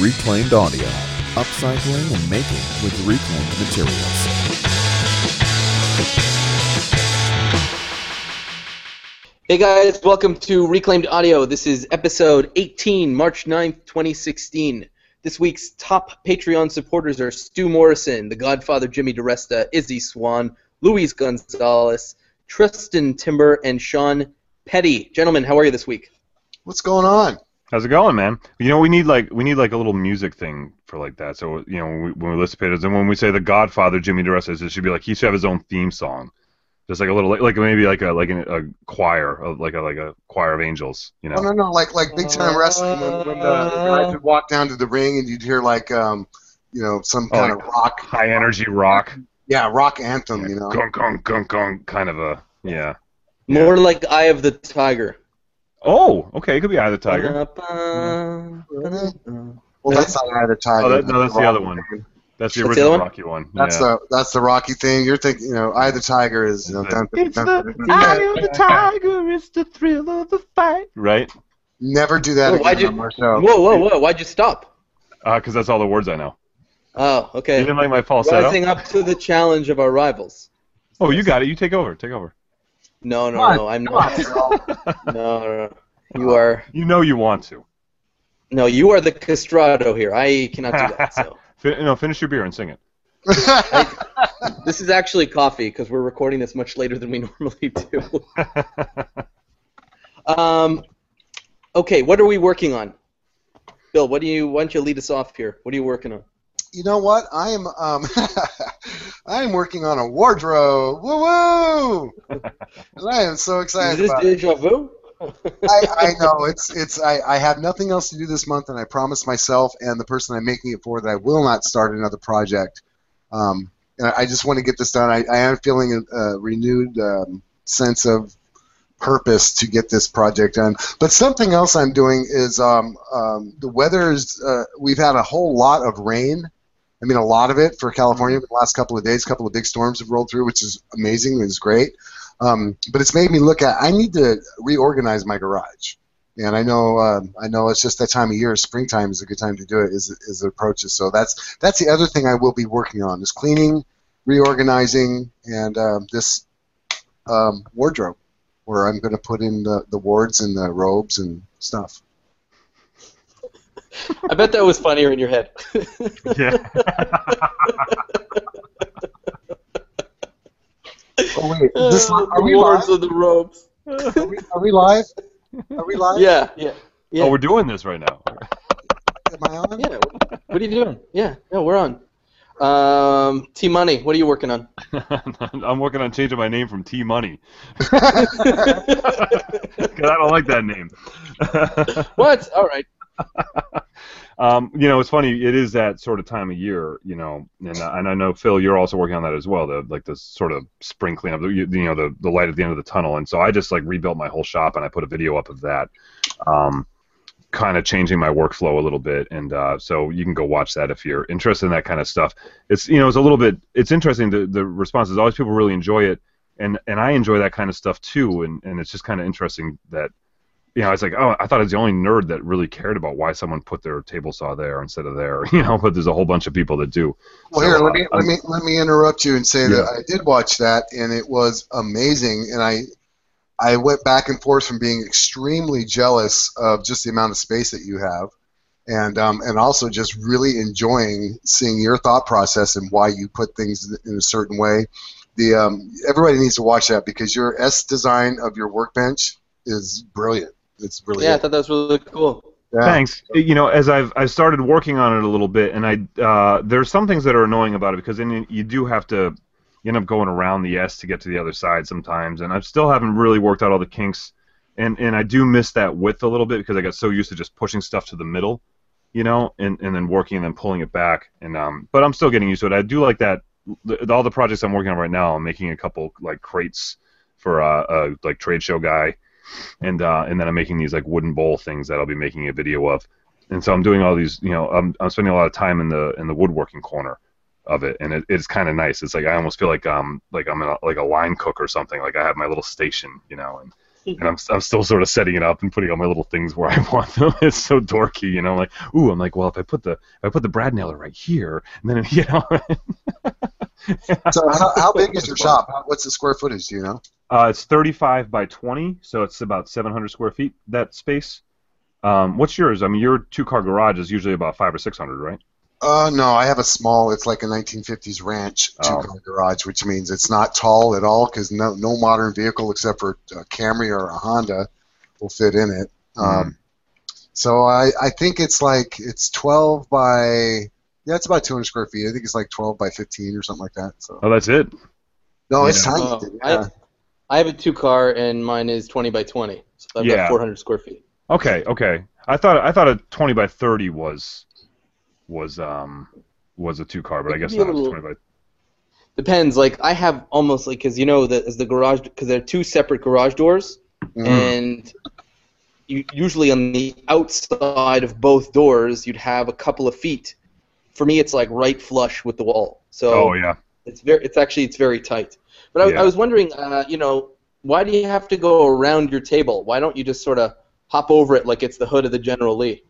Reclaimed Audio, upcycling and making with reclaimed materials. Hey guys, welcome to Reclaimed Audio. This is episode 18, March 9th, 2016. This week's top Patreon supporters are Stu Morrison, The Godfather Jimmy DiResta, Izzy Swan, Luis Gonzalez, Tristan Timber, and Sean Petty. Gentlemen, how are you this week? What's going on? How's it going, man? You know, we need like we need like a little music thing for like that. So you know, when we, when we listen to and when we say the Godfather, Jimmy DiResta, it should be like he should have his own theme song, just like a little like, like maybe like a like a, a choir, of, like a like a choir of angels. You know? Oh no, no, like like big time wrestling when, when the, the guys would walk down to the ring and you'd hear like um, you know, some Oh, kind like of rock, high energy rock, yeah, rock anthem, you know. gong gong gong gong, kind of a yeah. More like Eye of the Tiger. Oh, okay, it could be Eye of the Tiger. Well, that's not Eye of the Tiger. Oh, that- no, that's the other one. That's the original other one? Rocky one. That's yeah. the that's the Rocky thing. You're thinking, you know, Eye of the Tiger is. You know, It's dun, the- It's dun, the dun, dun, eye of the tiger. It's the thrill of the fight. Right? Never do that why'd again you- on. Whoa, whoa, whoa! Why'd you stop? Because Uh, that's all the words I know. Oh, okay. You okay. didn't like my falsetto? Rising up to the challenge of our rivals. Oh, you got it. You take over. Take over. No, no, no, I'm not. No, no, no. You are. You know you want to. No, you are the castrato here. I cannot do that. So Fin- no, finish your beer and sing it. this is actually coffee because we're recording this much later than we normally do. Um, okay, what are we working on? Bill, what do you? Why don't you lead us off here? What are you working on? You know what? I am um, I am working on a wardrobe. Woo woo! and I am so Is excited this about deja vu? I, I know it's it's I, I have nothing else to do this month, and I promised myself and the person I'm making it for that I will not start another project. Um, and I just want to get this done. I, I am feeling a, a renewed um, sense of purpose to get this project done. But something else I'm doing is um, um, the weather's. Uh, we've had a whole lot of rain. I mean, a lot of it for California. The last couple of days, a couple of big storms have rolled through, which is amazing. It's great. Um, but it's made me look at. I need to reorganize my garage, and I know um, I know it's just that time of year. Springtime is a good time to do it. Is is the approaches. So that's that's the other thing I will be working on is cleaning, reorganizing, and um, this um, wardrobe, where I'm going to put in the, the wards and the robes and stuff. I bet that was funnier in your head. yeah. Oh wait, this, Uh, are the we live? lords of the ropes. Are we, are we live? Are we live? Yeah, yeah, yeah. Oh, we're doing this right now. Am I on? yeah. What are you doing? Yeah, no, we're on. Um, T Money, what are you working on? I'm working on changing my name from T Money. Because I don't like that name. what? All right. um, you know, it's funny. It is that sort of time of year, you know, and, and I know Phil, you're also working on that as well. The like the sort of spring cleanup, you, you know, the the light at the end of the tunnel. And so I just like rebuilt my whole shop and I put a video up of that, um, kind of changing my workflow a little bit. And uh, so you can go watch that if you're interested in that kind of stuff. It's you know, it's a little bit. It's interesting. The the response is always people really enjoy it, and and I enjoy that kind of stuff too. And and it's just kind of interesting that you know, it's like, oh, I thought I was the only nerd that really cared about why someone put their table saw there instead of there, you know. But there's a whole bunch of people that do. Well, So, here, uh, let me let me let me interrupt you and say that I did watch that, and it was amazing. And I I went back and forth from being extremely jealous of just the amount of space that you have, and um, and also just really enjoying seeing your thought process and why you put things in a certain way. The um, everybody needs to watch that because your S design of your workbench is brilliant. It's really Yeah, I thought that was really cool. yeah. Thanks. You know, as I've I've started working on it a little bit, and I uh, there's some things that are annoying about it because then you, you do have to you end up going around the S to get to the other side sometimes, and I still haven't really worked out all the kinks, and and I do miss that width a little bit because I got so used to just pushing stuff to the middle, you know, and and then working and then pulling it back, and um, but I'm still getting used to it. I do like that. The, all the projects I'm working on right now, I'm making a couple like crates for uh, a like trade show guy and uh, and then I'm making these like wooden bowl things that I'll be making a video of, and so I'm doing all these, you know, I'm, I'm spending a lot of time in the in the woodworking corner of it, and it, it's kind of nice. It's like I almost feel like um like I'm in a, like a line cook or something. Like I have my little station, you know, and and I'm, I'm still sort of setting it up and putting all my little things where I want them. It's so dorky, you know. Like, ooh, I'm like, well, if I put the if I put the brad nailer right here, and then you know. So how, how big is your shop? How- What's the square footage? Do you know? Uh, it's 35 by 20, so it's about 700 square feet. That space. Um, what's yours? I mean, your two-car garage is usually about five or six hundred, right? Uh, no, I have a small. It's like a 1950s ranch Oh. two-car garage, which means it's not tall at all because no no modern vehicle except for a Camry or a Honda will fit in it. Um, so I I think it's like it's 12 by yeah, it's about 200 square feet. I think it's like 12 by 15 or something like that. So Oh, that's it. no, it's Yeah. tiny. Oh, dude, I- I have a two car and mine is 20 by 20, so I've Yeah. got 400 square feet. Okay, okay. I thought I thought a 20 by 30 was was um was a two-car, but It I guess could be a not. Little- by. Depends. Like I have almost like because you know that as the garage because there are two separate garage doors, Mhm. and you, usually on the outside of both doors you'd have a couple of feet. For me, it's like right flush with the wall, so Oh yeah. it's very it's actually it's very tight. But I, Yeah. I was wondering, uh, you know, why do you have to go around your table? Why don't you just sort of hop over it like it's the hood of the General Lee?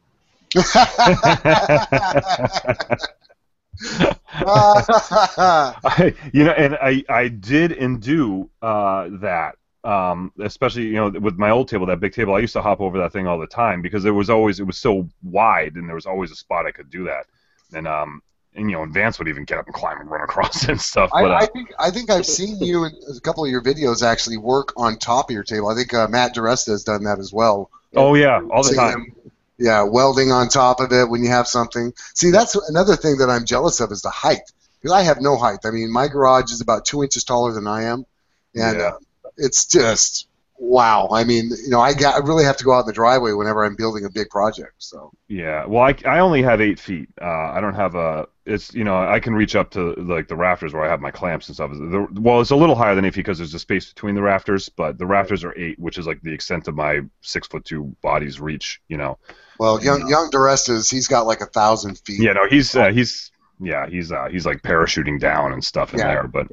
I, you know, and I, I did and do uh, that. Um, especially you know with my old table, that big table, I used to hop over that thing all the time because it was always it was so wide and there was always a spot I could do that. And um, and you know, and Vance would even get up and climb and run across and stuff. I, But uh, I think I think I've seen you in a couple of your videos actually work on top of your table. I think uh, Matt DiResta has done that as well. oh yeah, all the time. him, yeah, welding on top of it when you have something. See, that's another thing that I'm jealous of is the height. Because I have no height. I mean, my garage is about two inches taller than I am, and Yeah. uh, it's just wow. I mean, you know, I got I really have to go out in the driveway whenever I'm building a big project. So Yeah, well, I, I only have eight feet. Uh, I don't have a. It's you know I can reach up to like the rafters where I have my clamps and stuff. The, well, it's a little higher than eight feet because there's a space between the rafters, but the rafters are eight, which is like the extent of my six foot two body's reach. You know. Well, young young DiResta's he's got like a thousand feet. Yeah, no, he's uh, he's yeah he's uh, he's like parachuting down and stuff in Yeah. there, but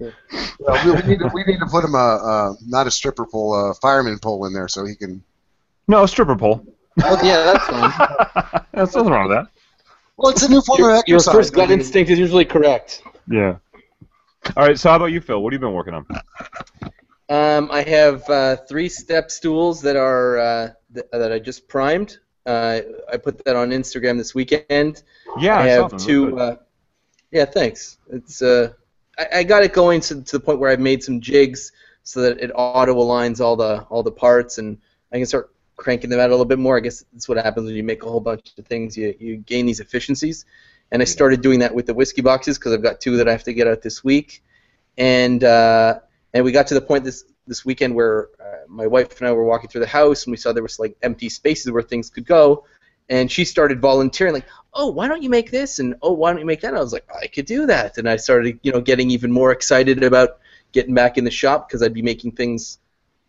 Well, we, we need to we need to put him a, a not a stripper pole, a fireman pole in there so he can. no a stripper pole. yeah, that's fine. There's nothing wrong with that. Well, it's a new form your, of your first gut instinct is usually correct. Yeah. All right. So how about you, Phil? What have you been working on? Um, I have uh, three step stools that are uh, th- that I just primed. Uh, I put that on Instagram this weekend. Yeah, I have two. Uh, yeah, thanks. It's uh, I, I got it going to, to the point where I've made some jigs so that it auto aligns all the all the parts, and I can start cranking them out a little bit more. I guess that's what happens when you make a whole bunch of things. You you gain these efficiencies, and I started doing that with the whiskey boxes because I've got two that I have to get out this week, and uh, and we got to the point this this weekend where my wife and I were walking through the house and we saw there was like empty spaces where things could go, and she started volunteering like, oh, why don't you make this and oh, why don't you make that? And I was like, I could do that, and I started you know getting even more excited about getting back in the shop because I'd be making things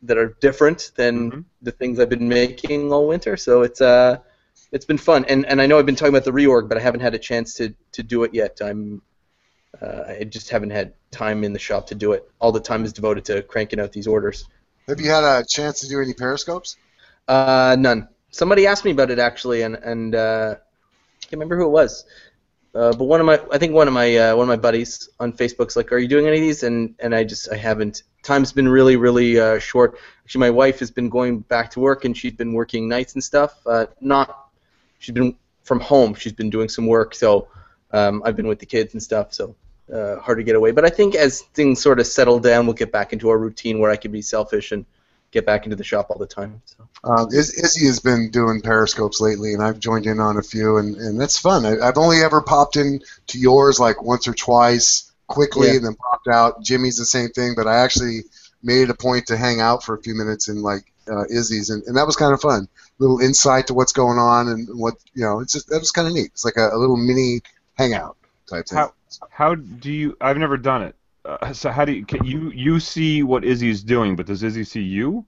that are different than Mhm. the things I've been making all winter. So it's uh it's been fun, and and I know I've been talking about the reorg, but I haven't had a chance to to do it yet. I'm uh, I just haven't had time in the shop to do it. All the time is devoted to cranking out these orders. Have you had a chance to do any periscopes? Uh, none. Somebody asked me about it actually, and and uh, I can't remember who it was. Uh, but one of my, I think one of my uh, one of my buddies on Facebook's like, "Are you doing any of these?" And and I just I haven't. Time's been really really uh, short. Actually, my wife has been going back to work, and she's been working nights and stuff. Uh, not, she's been from home. She's been doing some work, so um, I've been with the kids and stuff. So uh, hard to get away. But I think as things sort of settle down, we'll get back into our routine where I can be selfish and get back into the shop all the time. So. Um, Iz- Izzy has been doing periscopes lately, and I've joined in on a few, and, and that's fun. I, I've only ever popped in to yours like once or twice quickly, Yeah. and then popped out. Jimmy's the same thing, but I actually made it a point to hang out for a few minutes in like uh, Izzy's, and, and that was kind of fun. Little insight to what's going on and what you know. It's just that was kind of neat. It's like a, a little mini hangout type thing. How- How do you? I've never done it. Uh, so how do you? Can you you see what Izzy's doing, but does Izzy see you?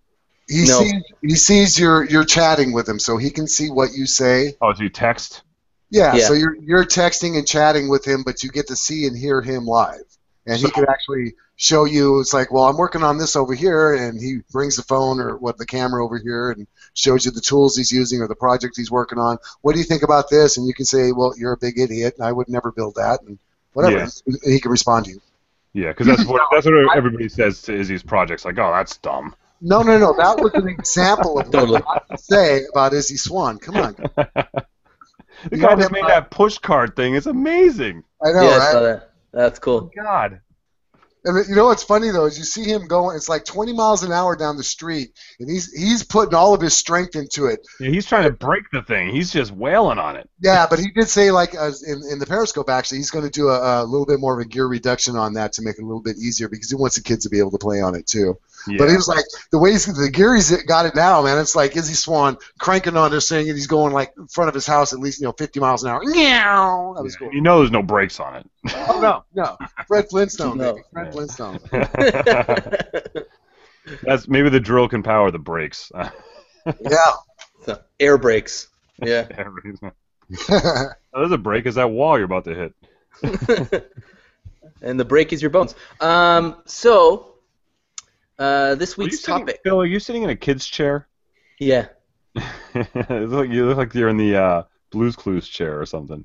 He No. sees he sees you're you're chatting with him, so he can see what you say. Oh, do you text? Yeah, Yeah. so you're you're texting and chatting with him, but you get to see and hear him live, and he can actually show you. It's like, well, I'm working on this over here, and he brings the phone or what the camera over here and shows you the tools he's using or the project he's working on. What do you think about this? And you can say, well, you're a big idiot, and I would never build that, and whatever. Yeah. And he can respond to you. Yeah, because that's what that's what everybody says to Izzy's projects. Like, oh, that's dumb. No, no, no. That was an example of Totally. what I say about Izzy Swan. Come on. the You guy don't just made my- that push card thing. It's amazing. I know, yeah, I right? saw that. That's cool. God. And you know what's funny though is you see him going. It's like 20 miles an hour down the street, and he's he's putting all of his strength into it. Yeah, he's trying to break the thing. He's just wailing on it. Yeah, but he did say like uh, in in the Periscope actually he's going to do a, a little bit more of a gear reduction on that to make it a little bit easier because he wants the kids to be able to play on it too. Yeah. But he was like the way he's, the gear he's got it now, man. It's like Izzy Swan cranking on this thing, and he's going like in front of his house at least you know 50 miles an hour. Meow. That was Yeah, cool. You know, there's no brakes on it. Oh no, no, Fred Flintstone, No. baby. Fred Yeah. Flintstone. That's maybe the drill can power the brakes. Yeah. So, air brakes. Yeah. oh, there's a break. Is that wall you're about to hit? and the break is your bones. Um, so, uh, this week's sitting- topic. Phil, are you sitting in a kid's chair? Yeah. it looks like, you look like you're in the uh, Blue's Clues chair or something.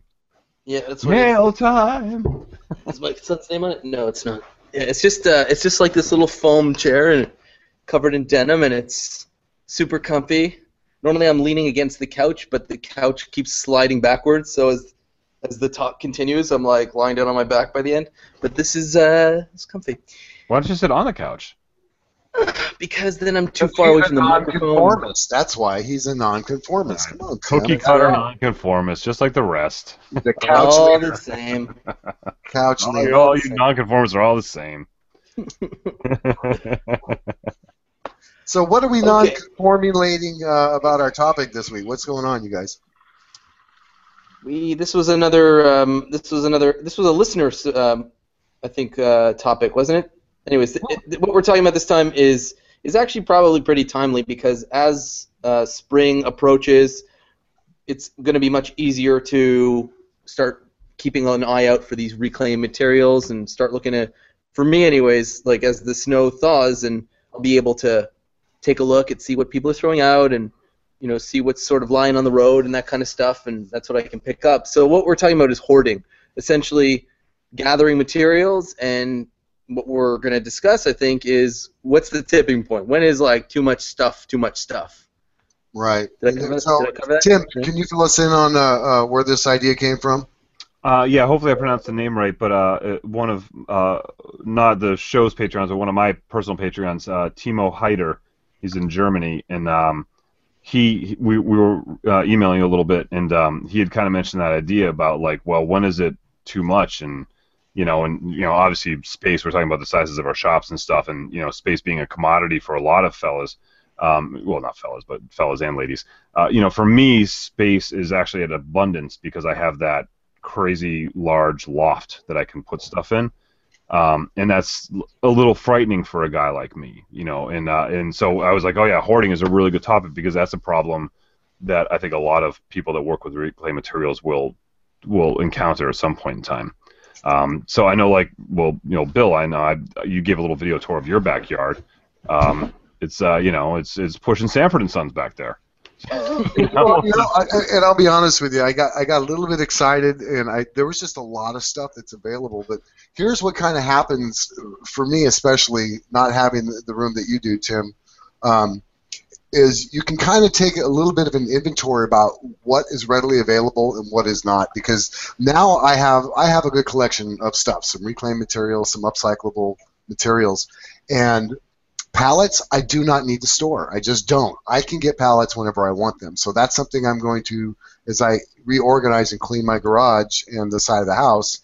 Yeah, that's what. Mail time. Is my son's name on it? No, it's not. Yeah, it's just uh, it's just like this little foam chair and covered in denim, and it's super comfy. Normally, I'm leaning against the couch, but the couch keeps sliding backwards. So as as the talk continues, I'm like lying down on my back by the end. But this is uh, it's comfy Why don't you sit on the couch? Because then I'm too far away from the microphone. That's why he's a nonconformist. Come on, Tim. Cookie cutter nonconformist, just like the rest. The couch All leader. the same. Couch All, leader. you- all you nonconformists are all the same. So what are we Okay. non-formulating uh, about our topic this week? What's going on, you guys? We this was another um, this was another this was a listener um, I think uh, topic wasn't it? Anyways, th- it- what we're talking about this time is is actually probably pretty timely because as uh, spring approaches, it's going to be much easier to start keeping an eye out for these reclaimed materials and start looking at for me anyways like as the snow thaws and I'll be able to take a look and see what people are throwing out and you know, see what's sort of lying on the road and that kind of stuff, and that's what I can pick up. So what we're talking about is hoarding, essentially gathering materials, and what we're going to discuss, I think, is what's the tipping point? When is like too much stuff, too much stuff? Right. Did I cover? So, Did I cover that? Tim, Yeah. can you fill us in on uh, uh, where this idea came from? Uh, yeah, hopefully I pronounced the name right, but uh, uh, one of uh, not the show's Patreons, but one of my personal Patreons, uh, Timo Heider, he's in Germany, and um, he, he- we, we were uh, emailing a little bit, and um, he had kind of mentioned that idea about like, well, when is it too much, and you know, and you know, obviously space. We're talking about the sizes of our shops and stuff, and you know, space being a commodity for a lot of fellas. Um, well, not fellas, but fellas and ladies. Uh, you know, for me, space is actually at abundance because I have that crazy large loft that I can put stuff in. Um, and that's a little frightening for a guy like me, you know. And uh, and so I was like, oh yeah, hoarding is a really good topic because that's a problem that I think a lot of people that work with reclaimed materials will will encounter at some point in time. Um, so I know, like, well, you know, Bill, I know I, you gave a little video tour of your backyard. Um, it's uh, you know, it's it's pushing Sanford and Sons back there. Well, you know, I, and I'll be honest with you, I got I got a little bit excited, and I there was just a lot of stuff that's available. But here's what kind of happens for me, especially not having the, the room that you do, Tim. Um, is you can kind of take a little bit of an inventory about what is readily available and what is not because now I have I have a good collection of stuff some reclaimed materials some upcyclable materials and pallets I do not need to store. I just don't. I can get pallets whenever I want them. So that's something I'm going to as I reorganize and clean my garage and the side of the house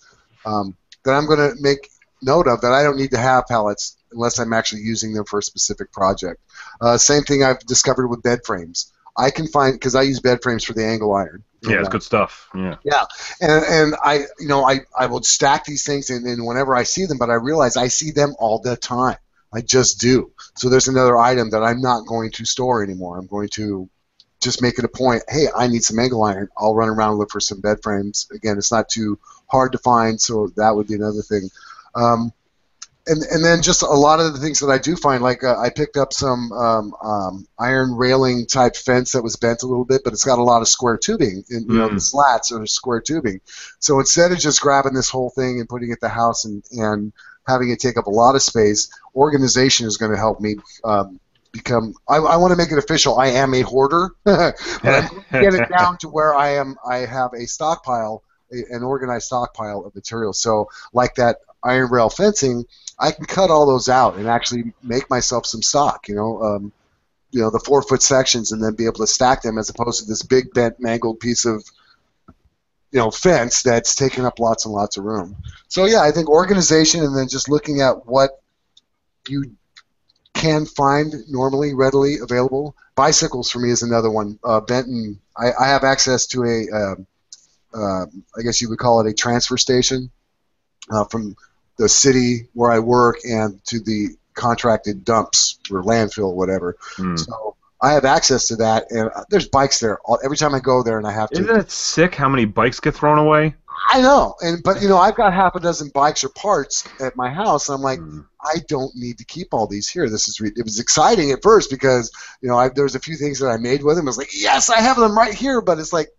um, that I'm going to make note of that I don't need to have pallets unless I'm actually using them for a specific project uh, same thing I've discovered with bed frames. I can find because I use bed frames for the angle iron. Yeah, it's good stuff. Yeah. Yeah, And and I you know I I will stack these things and, and whenever I see them, but I realize I see them all the time. I just do. So there's another item that I'm not going to store anymore. I'm going to just make it a point. Hey, I need some angle iron. I'll run around and look for some bed frames. Again, it's not too hard to find, so that would be another thing. Um, and and then just a lot of the things that I do find, like uh, I picked up some um, um, iron railing type fence that was bent a little bit, but it's got a lot of square tubing. In, you know, Mm. the slats are square tubing. So instead of just grabbing this whole thing and putting it at the house and and having it take up a lot of space, organization is going to help me. Um, Become. I, I want to make it official. I am a hoarder, but I'm get it down to where I am. I have a stockpile, a, an organized stockpile of materials. So, like that iron rail fencing, I can cut all those out and actually make myself some stock. You know, um, you know the four foot sections, and then be able to stack them as opposed to this big bent, mangled piece of you know fence that's taking up lots and lots of room. So yeah, I think organization, and then just looking at what you can find normally readily available. Bicycles for me is another one. Uh, Benton, I, I have access to a, um uh, I guess you would call it a transfer station uh, from the city where I work and to the contracted dumps or landfill or whatever. Hmm. So I have access to that, and uh, there's bikes there. Every time I go there, and I have to. Isn't it sick how many bikes get thrown away? I know, and but you know, I've got half a dozen bikes or parts at my house, and I'm like, Hmm. I don't need to keep all these here. This is re- it was exciting at first because you know I, there was a few things that I made with them. I was like, yes, I have them right here, but it's like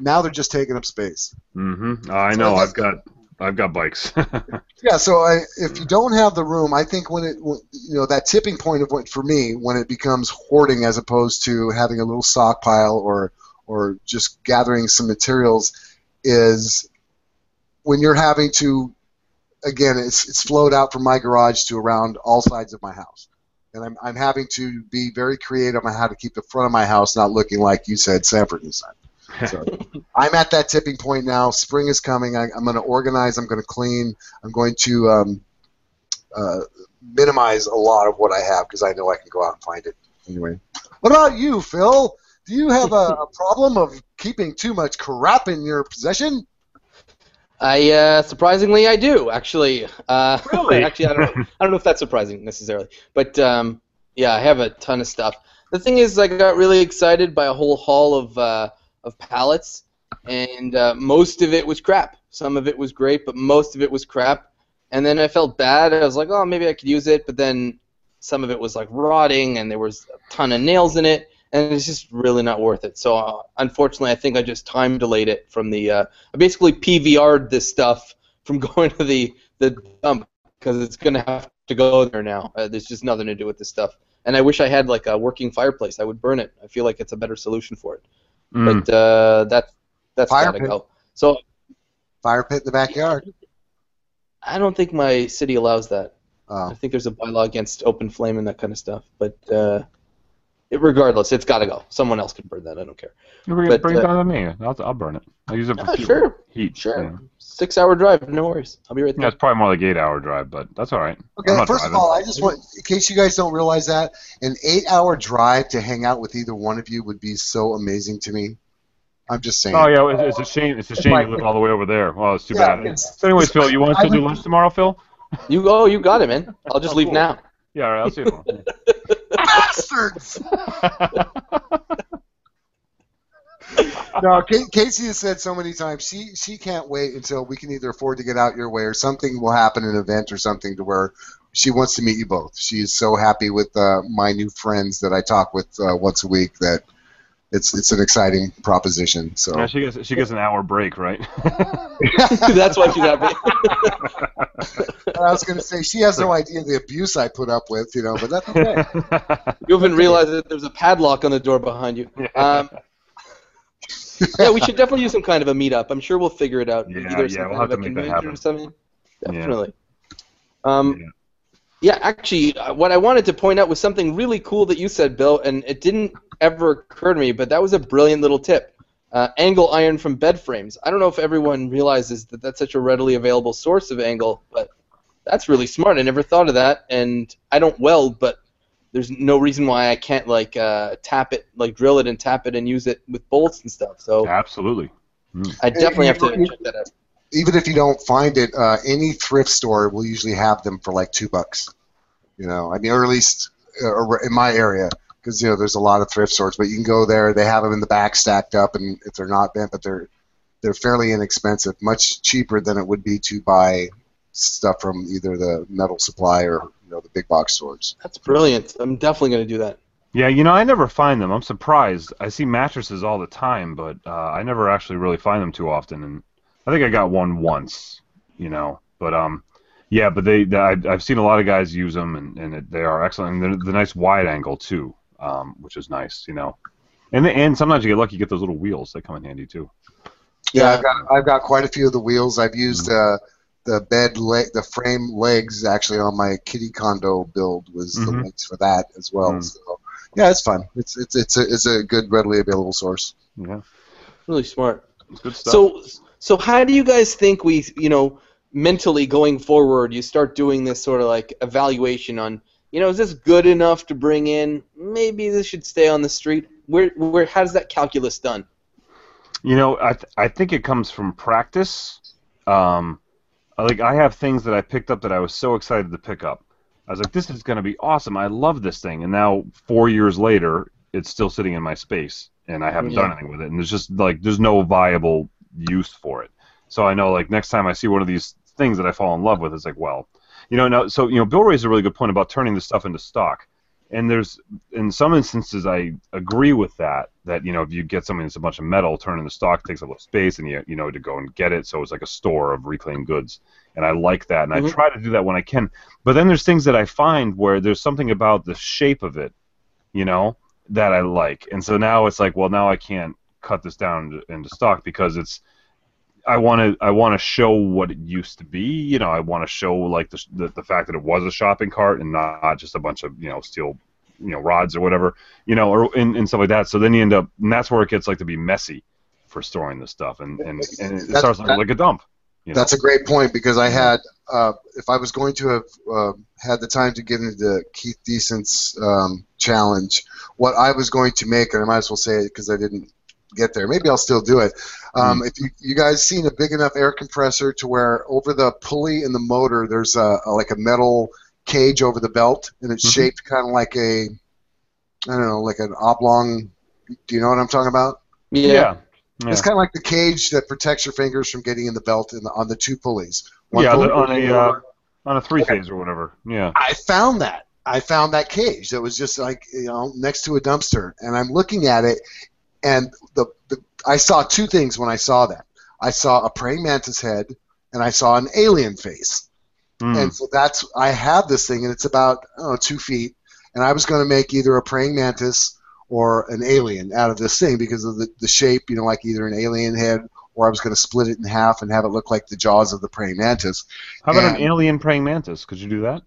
now they're just taking up space. Mm-hmm. I So know. I I've got I've got bikes. Yeah, so I, if you don't have the room, I think when it you know that tipping point of what for me when it becomes hoarding as opposed to having a little stockpile or or just gathering some materials is when you're having to again it's it's flowed out from my garage to around all sides of my house. And I'm, I'm having to be very creative on how to keep the front of my house not looking like you said Sanford and Son. So I'm at that tipping point now. Spring is coming. I, I'm going to organize. I'm going to clean. I'm going to um, uh, minimize a lot of what I have because I know I can go out and find it anyway. What about you, Phil? Do you have a, a problem of keeping too much crap in your possession? I uh, surprisingly I do actually. Uh, Really? actually, I don't. Know, I don't know if that's surprising necessarily, but um, yeah, I have a ton of stuff. The thing is, I got really excited by a whole haul of uh, of pallets, and uh, most of it was crap. Some of it was great, but most of it was crap. And then I felt bad. I was like, oh, maybe I could use it, but then some of it was like rotting, and there was a ton of nails in it, and it's just really not worth it. So uh, unfortunately, I think I just time delayed it from the. Uh, I basically PVR'd this stuff from going to the the dump because it's gonna have to go there now. Uh, there's just nothing to do with this stuff. And I wish I had like a working fireplace. I would burn it. I feel like it's a better solution for it. Mm. But uh, that that's Fire gotta pit. go. So Fire pit in the backyard. I don't think my city allows that. I Oh. think there's a bylaw against open flame and that kind of stuff. But uh, it, regardless, it's got to go. Someone else can burn that. I don't care. Bring, but, bring it uh, down to me. I'll, I'll burn it. I'll use it for Yeah, fuel. sure, heat. sure. Yeah. Six hour drive, no worries. I'll be right there. Yeah, there. it's probably more like eight hour drive, but that's all right. Okay, not first of all, I just want, in case you guys don't realize that, an eight-hour drive to hang out with either one of you would be so amazing to me. I'm just saying. Oh yeah, it's, it's a shame. It's a shame you live all the way over there. Well, it's too Yeah, bad. it's- So anyways, Phil, you want us I to do lunch tomorrow, Phil? You oh, you got it, man. I'll just Oh, leave cool. now. Yeah, all right, I'll see you tomorrow. Bastards! No, Ca- Casey has said so many times she she can't wait until we can either afford to get out your way or something will happen, an event or something, to where she wants to meet you both. She is so happy with uh, my new friends that I talk with uh, once a week that it's it's an exciting proposition. So yeah, she gets she gets an hour break, right? That's why she's happy. I was going to say she has no idea the abuse I put up with, you know, but that's okay. You haven't realized that there's a padlock on the door behind you. Um, yeah, we should definitely do some kind of a meetup. I'm sure we'll figure it out. Yeah, Either yeah, we'll kind have to a make that happen. or something. Yeah. Definitely. Um, Yeah. yeah, actually, uh, what I wanted to point out was something really cool that you said, Bill, and it didn't ever occurred to me, but that was a brilliant little tip. Uh, angle iron from bed frames. I don't know if everyone realizes that that's such a readily available source of angle, but that's really smart. I never thought of that, and I don't weld, but there's no reason why I can't like uh, tap it, like drill it and tap it and use it with bolts and stuff. So Absolutely. I definitely have to check that out. Even if you don't find it, uh, any thrift store will usually have them for like two bucks. You know, I mean, or at least uh, in my area, because you know there's a lot of thrift stores. But you can go there; they have them in the back stacked up, and if they're not bent, but they're they're fairly inexpensive, much cheaper than it would be to buy stuff from either the metal supply or you know the big box stores. That's brilliant. I'm definitely going to do that. Yeah, you know, I never find them. I'm surprised. I see mattresses all the time, but uh, I never actually really find them too often. And I think I got one once, you know. But um, yeah, but they, they I've, I've seen a lot of guys use them, and, and it, they are excellent. And they're the nice wide angle too, um, which is nice, you know. And and sometimes you get lucky, you get those little wheels. They come in handy too. Yeah, Yeah. I've got I've got quite a few of the wheels. I've used uh, the bed leg, the frame legs actually on my kitty condo build was the Mhm. legs for that as well. Mm. So yeah, it's fun. It's it's it's a it's a good readily available source. Yeah, Really smart. it's good stuff. So, so how do you guys think we, you know, mentally going forward, you start doing this sort of like evaluation on, you know, is this good enough to bring in? Maybe this should stay on the street. Where, where, how's that calculus done? You know, I th- I think it comes from practice. Um, like I have things that I picked up that I was so excited to pick up. I was like, this is going to be awesome. I love this thing. And now four years later, it's still sitting in my space, and I haven't done anything with it. And there's just like there's no viable use for it. So I know like next time I see one of these things that I fall in love with, it's like, well, you know, now so you know, Bill raised a really good point about turning this stuff into stock. And there's in some instances I agree with that. That you know if you get something that's a bunch of metal, turning the stock takes up a lot of space, and you you know to go and get it, so it's like a store of reclaimed goods. And I like that, and Mhm. I try to do that when I can. But then there's things that I find where there's something about the shape of it, you know, that I like, and so now it's like, well, now I can't cut this down into stock because it's I want to I want to show what it used to be. You know, I want to show like the, the the fact that it was a shopping cart and not just a bunch of you know steel you know rods or whatever. You know, or and, and stuff like that. So then you end up, and that's where it gets like to be messy for storing this stuff, and and, and it That's- starts like, like a dump. You know? That's a great point because I had, uh, if I was going to have uh, had the time to get into the Keith Decent's um, challenge, what I was going to make, and I might as well say it because I didn't get there. Maybe I'll still do it. Um, If you, you guys seen a big enough air compressor to where over the pulley and the motor, there's a, a like a metal cage over the belt, and it's Mhm. shaped kind of like a, I don't know, like an oblong. Do you know what I'm talking about? yeah. Yeah. It's kind of like the cage that protects your fingers from getting in the belt in the, on the two pulleys. One Yeah, pulley the- on a, uh, on a three phase or whatever. Yeah. I found that. I found that cage that was just like you know next to a dumpster, and I'm looking at it, and the, the I saw two things when I saw that. I saw a praying mantis head, and I saw an alien face. Mm. And so that's I have this thing, and it's about know, two feet, and I was going to make either a praying mantis or an alien out of this thing because of the, the shape, you know, like either an alien head or I was going to split it in half and have it look like the jaws of the praying mantis. How about an alien praying mantis? Could you do that?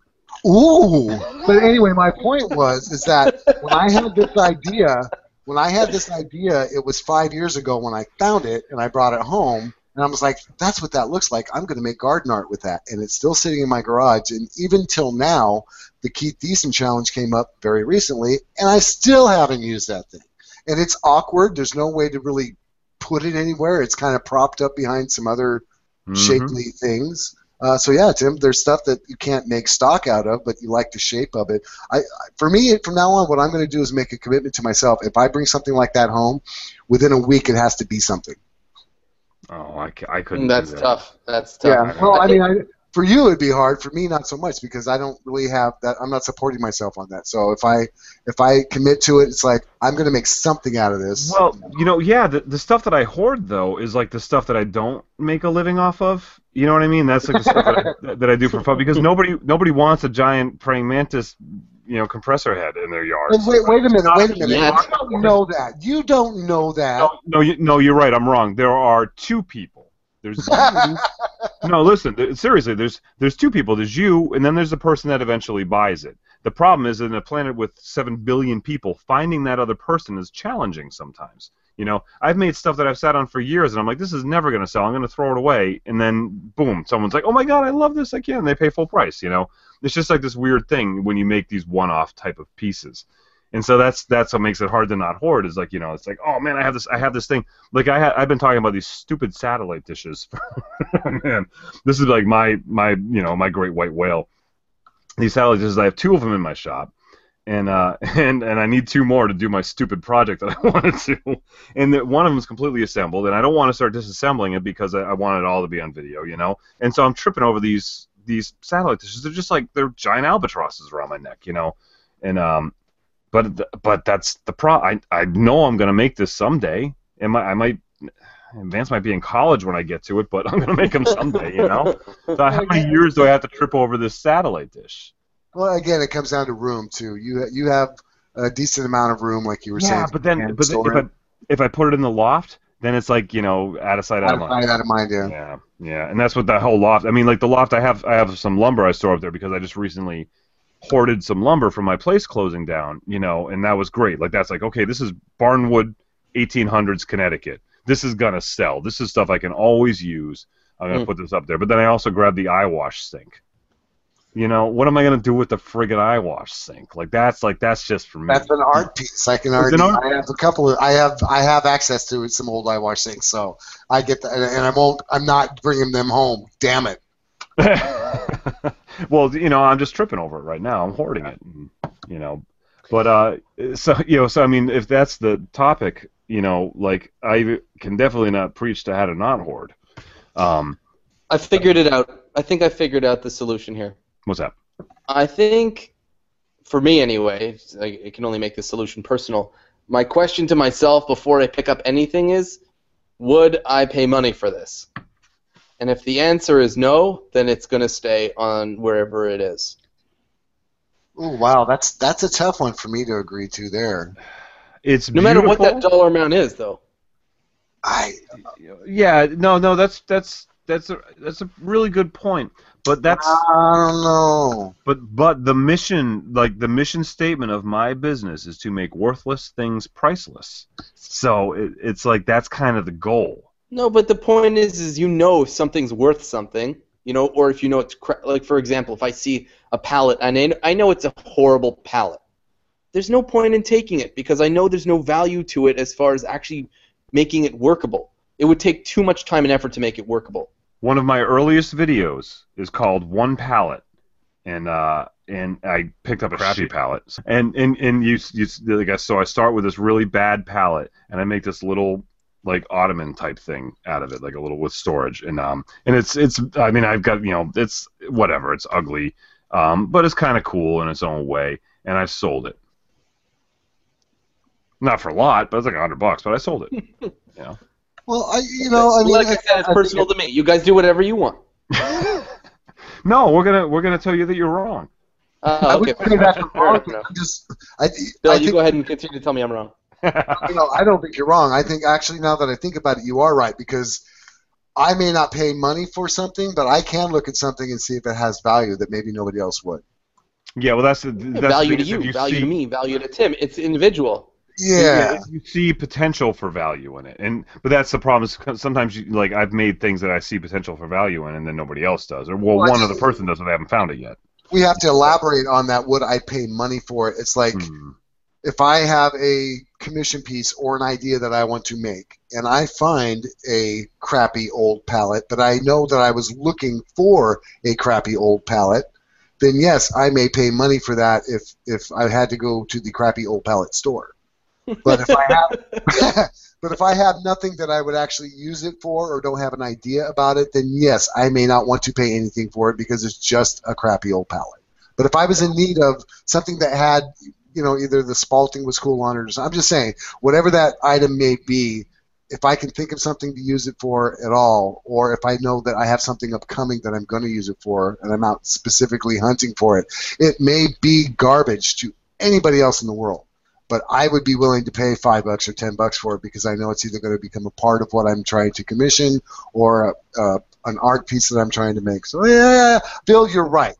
Ooh! But anyway, my point was is that when I had this idea, when I had this idea, it was five years ago when I found it and I brought it home, and I was like, "That's what that looks like. I'm going to make garden art with that." And it's still sitting in my garage, and even till now, the Keith Decent challenge came up very recently, and I still haven't used that thing. And it's awkward. There's no way to really put it anywhere. It's kind of propped up behind some other Mhm. shapely things. Uh, so yeah, Tim, there's stuff that you can't make stock out of, but you like the shape of it. I, I for me, from now on, what I'm going to do is make a commitment to myself. If I bring something like that home, within a week, it has to be something. Oh, I, I couldn't. do That's that. tough. That's tough. Yeah. Well, I mean, I, for you it'd be hard. For me, not so much because I don't really have that. I'm not supporting myself on that. So if I if I commit to it, it's like I'm going to make something out of this. Well, you know, yeah, the, the stuff that I hoard though is like the stuff that I don't make a living off of. You know what I mean? That's like the stuff that I, that I do for fun because nobody nobody wants a giant praying mantis, you know, compressor head in their yard. And wait, wait a minute, wait a minute. yet. You don't know that. You don't know that. No, no, you, no, you're right. I'm wrong. There are two people. There's no, listen. Seriously, there's there's two people. There's you, and then there's the person that eventually buys it. The problem is, in a planet with seven billion people, finding that other person is challenging sometimes. You know, I've made stuff that I've sat on for years, and I'm like, this is never going to sell. I'm going to throw it away, and then boom, someone's like, oh my god, I love this. I can. They pay full price. You know, it's just like this weird thing when you make these one-off type of pieces. And so that's that's what makes it hard to not hoard is like you know it's like oh man I have this I have this thing. Like I ha- I've been talking about these stupid satellite dishes man this is like my my you know my great white whale. These satellite dishes I have two of them in my shop and uh and and I need two more to do my stupid project that I wanted to. And that one of them is completely assembled and I don't want to start disassembling it because I, I want it all to be on video you know? And so I'm tripping over these these satellite dishes. They're just like they're giant albatrosses around my neck, you know, and um, but but that's the pro. I I know I'm gonna make this someday, and my, I might. Vance might be in college when I get to it, but I'm gonna make them someday, you know. So how many years do I have to trip over this satellite dish? Well, again, it comes down to room too. You you have a decent amount of room, like you were saying. Yeah, but then, but if I if I put it in the loft, then it's like you know out of sight, out, out of mind. Out of mind, yeah. Yeah, yeah, and that's what that whole loft. I mean, like the loft, I have I have some lumber I store up there because I just recently hoarded some lumber from my place closing down, you know, and that was great. Like that's like okay, this is Barnwood, 1800s Connecticut. This is gonna sell. This is stuff I can always use. I'm gonna Mm. put this up there. But then I also grabbed the eye wash sink. You know, what am I gonna do with the friggin' eye wash sink? Like that's like that's just for me. That's an art piece. I can already. an art- I have a couple of. I have. I have access to some old eye wash sinks, so I get that, and I won't. I'm not bringing them home. Damn it. well, you know, I'm just tripping over it right now. I'm hoarding it, and, you know. But uh, so you know, so I mean, if that's the topic, you know, like I can definitely not preach to how to not hoard. Um, I figured it out. I think I figured out the solution here. what's that? I think, for me anyway, it's- I, I can only make the solution personal. My question to myself before I pick up anything is, would I pay money for this? And if the answer is no, then it's going to stay on wherever it is. Oh wow, that's that's a tough one for me to agree to there. It's No matter what that dollar amount is, though. I Yeah, no, no, that's that's that's a that's a really good point. But that's I don't know. but but the mission, like the mission statement of my business, is to make worthless things priceless. So it, it's like that's kind of the goal. No, but the point is, is you know if something's worth something, you know, or if you know it's cra- like, for example, if I see a pallet and I kn- I know it's a horrible pallet, there's no point in taking it because I know there's no value to it as far as actually making it workable. It would take too much time and effort to make it workable. One of my earliest videos is called One Pallet, and uh, and I picked up a crappy pallet, and and and you you like I so I start with this really bad pallet, and I make this little like ottoman type thing out of it, like a little with storage, and um and it's it's I mean I've got you know it's whatever, it's ugly, um but it's kind of cool in its own way, and I sold it. Not for a lot, but it's like a hundred bucks, but I sold it. Yeah. Well, I you know I mean like I said, it's I- personal to me. You guys do whatever you want. no, we're gonna we're gonna tell you that you're wrong. I Uh, okay, wouldn't say that's wrong. I'm just I, Bill, I you think go ahead and continue to tell me I'm wrong. You know, I don't think you're wrong. I think actually now that I think about it, you are right because I may not pay money for something, but I can look at something and see if it has value that maybe nobody else would. Yeah, well, that's the that's the value thing to is if you, value see, to me, value to Tim. It's individual. Yeah. if you see potential for value in it, and but that's the problem. Is 'cause sometimes, you, like I've made things that I see potential for value in, and then nobody else does, or well, Well, one other person does, but they haven't found it yet. We have to elaborate on that. Would I pay money for it? It's like Hmm. If I have a commission piece or an idea that I want to make, and I find a crappy old pallet, but I know that I was looking for a crappy old pallet, then yes, I may pay money for that if if I had to go to the crappy old pallet store. But if I have but if I have nothing that I would actually use it for or don't have an idea about it, then yes, I may not want to pay anything for it because it's just a crappy old pallet. But if I was in need of something that had, you know, either the spalting was cool on it or I'm just saying, whatever that item may be, if I can think of something to use it for at all, or if I know that I have something upcoming that I'm going to use it for, and I'm out specifically hunting for it, it may be garbage to anybody else in the world. But I would be willing to pay five bucks or ten bucks for it because I know it's either going to become a part of what I'm trying to commission or a, uh, an art piece that I'm trying to make. So yeah, Bill, you're right.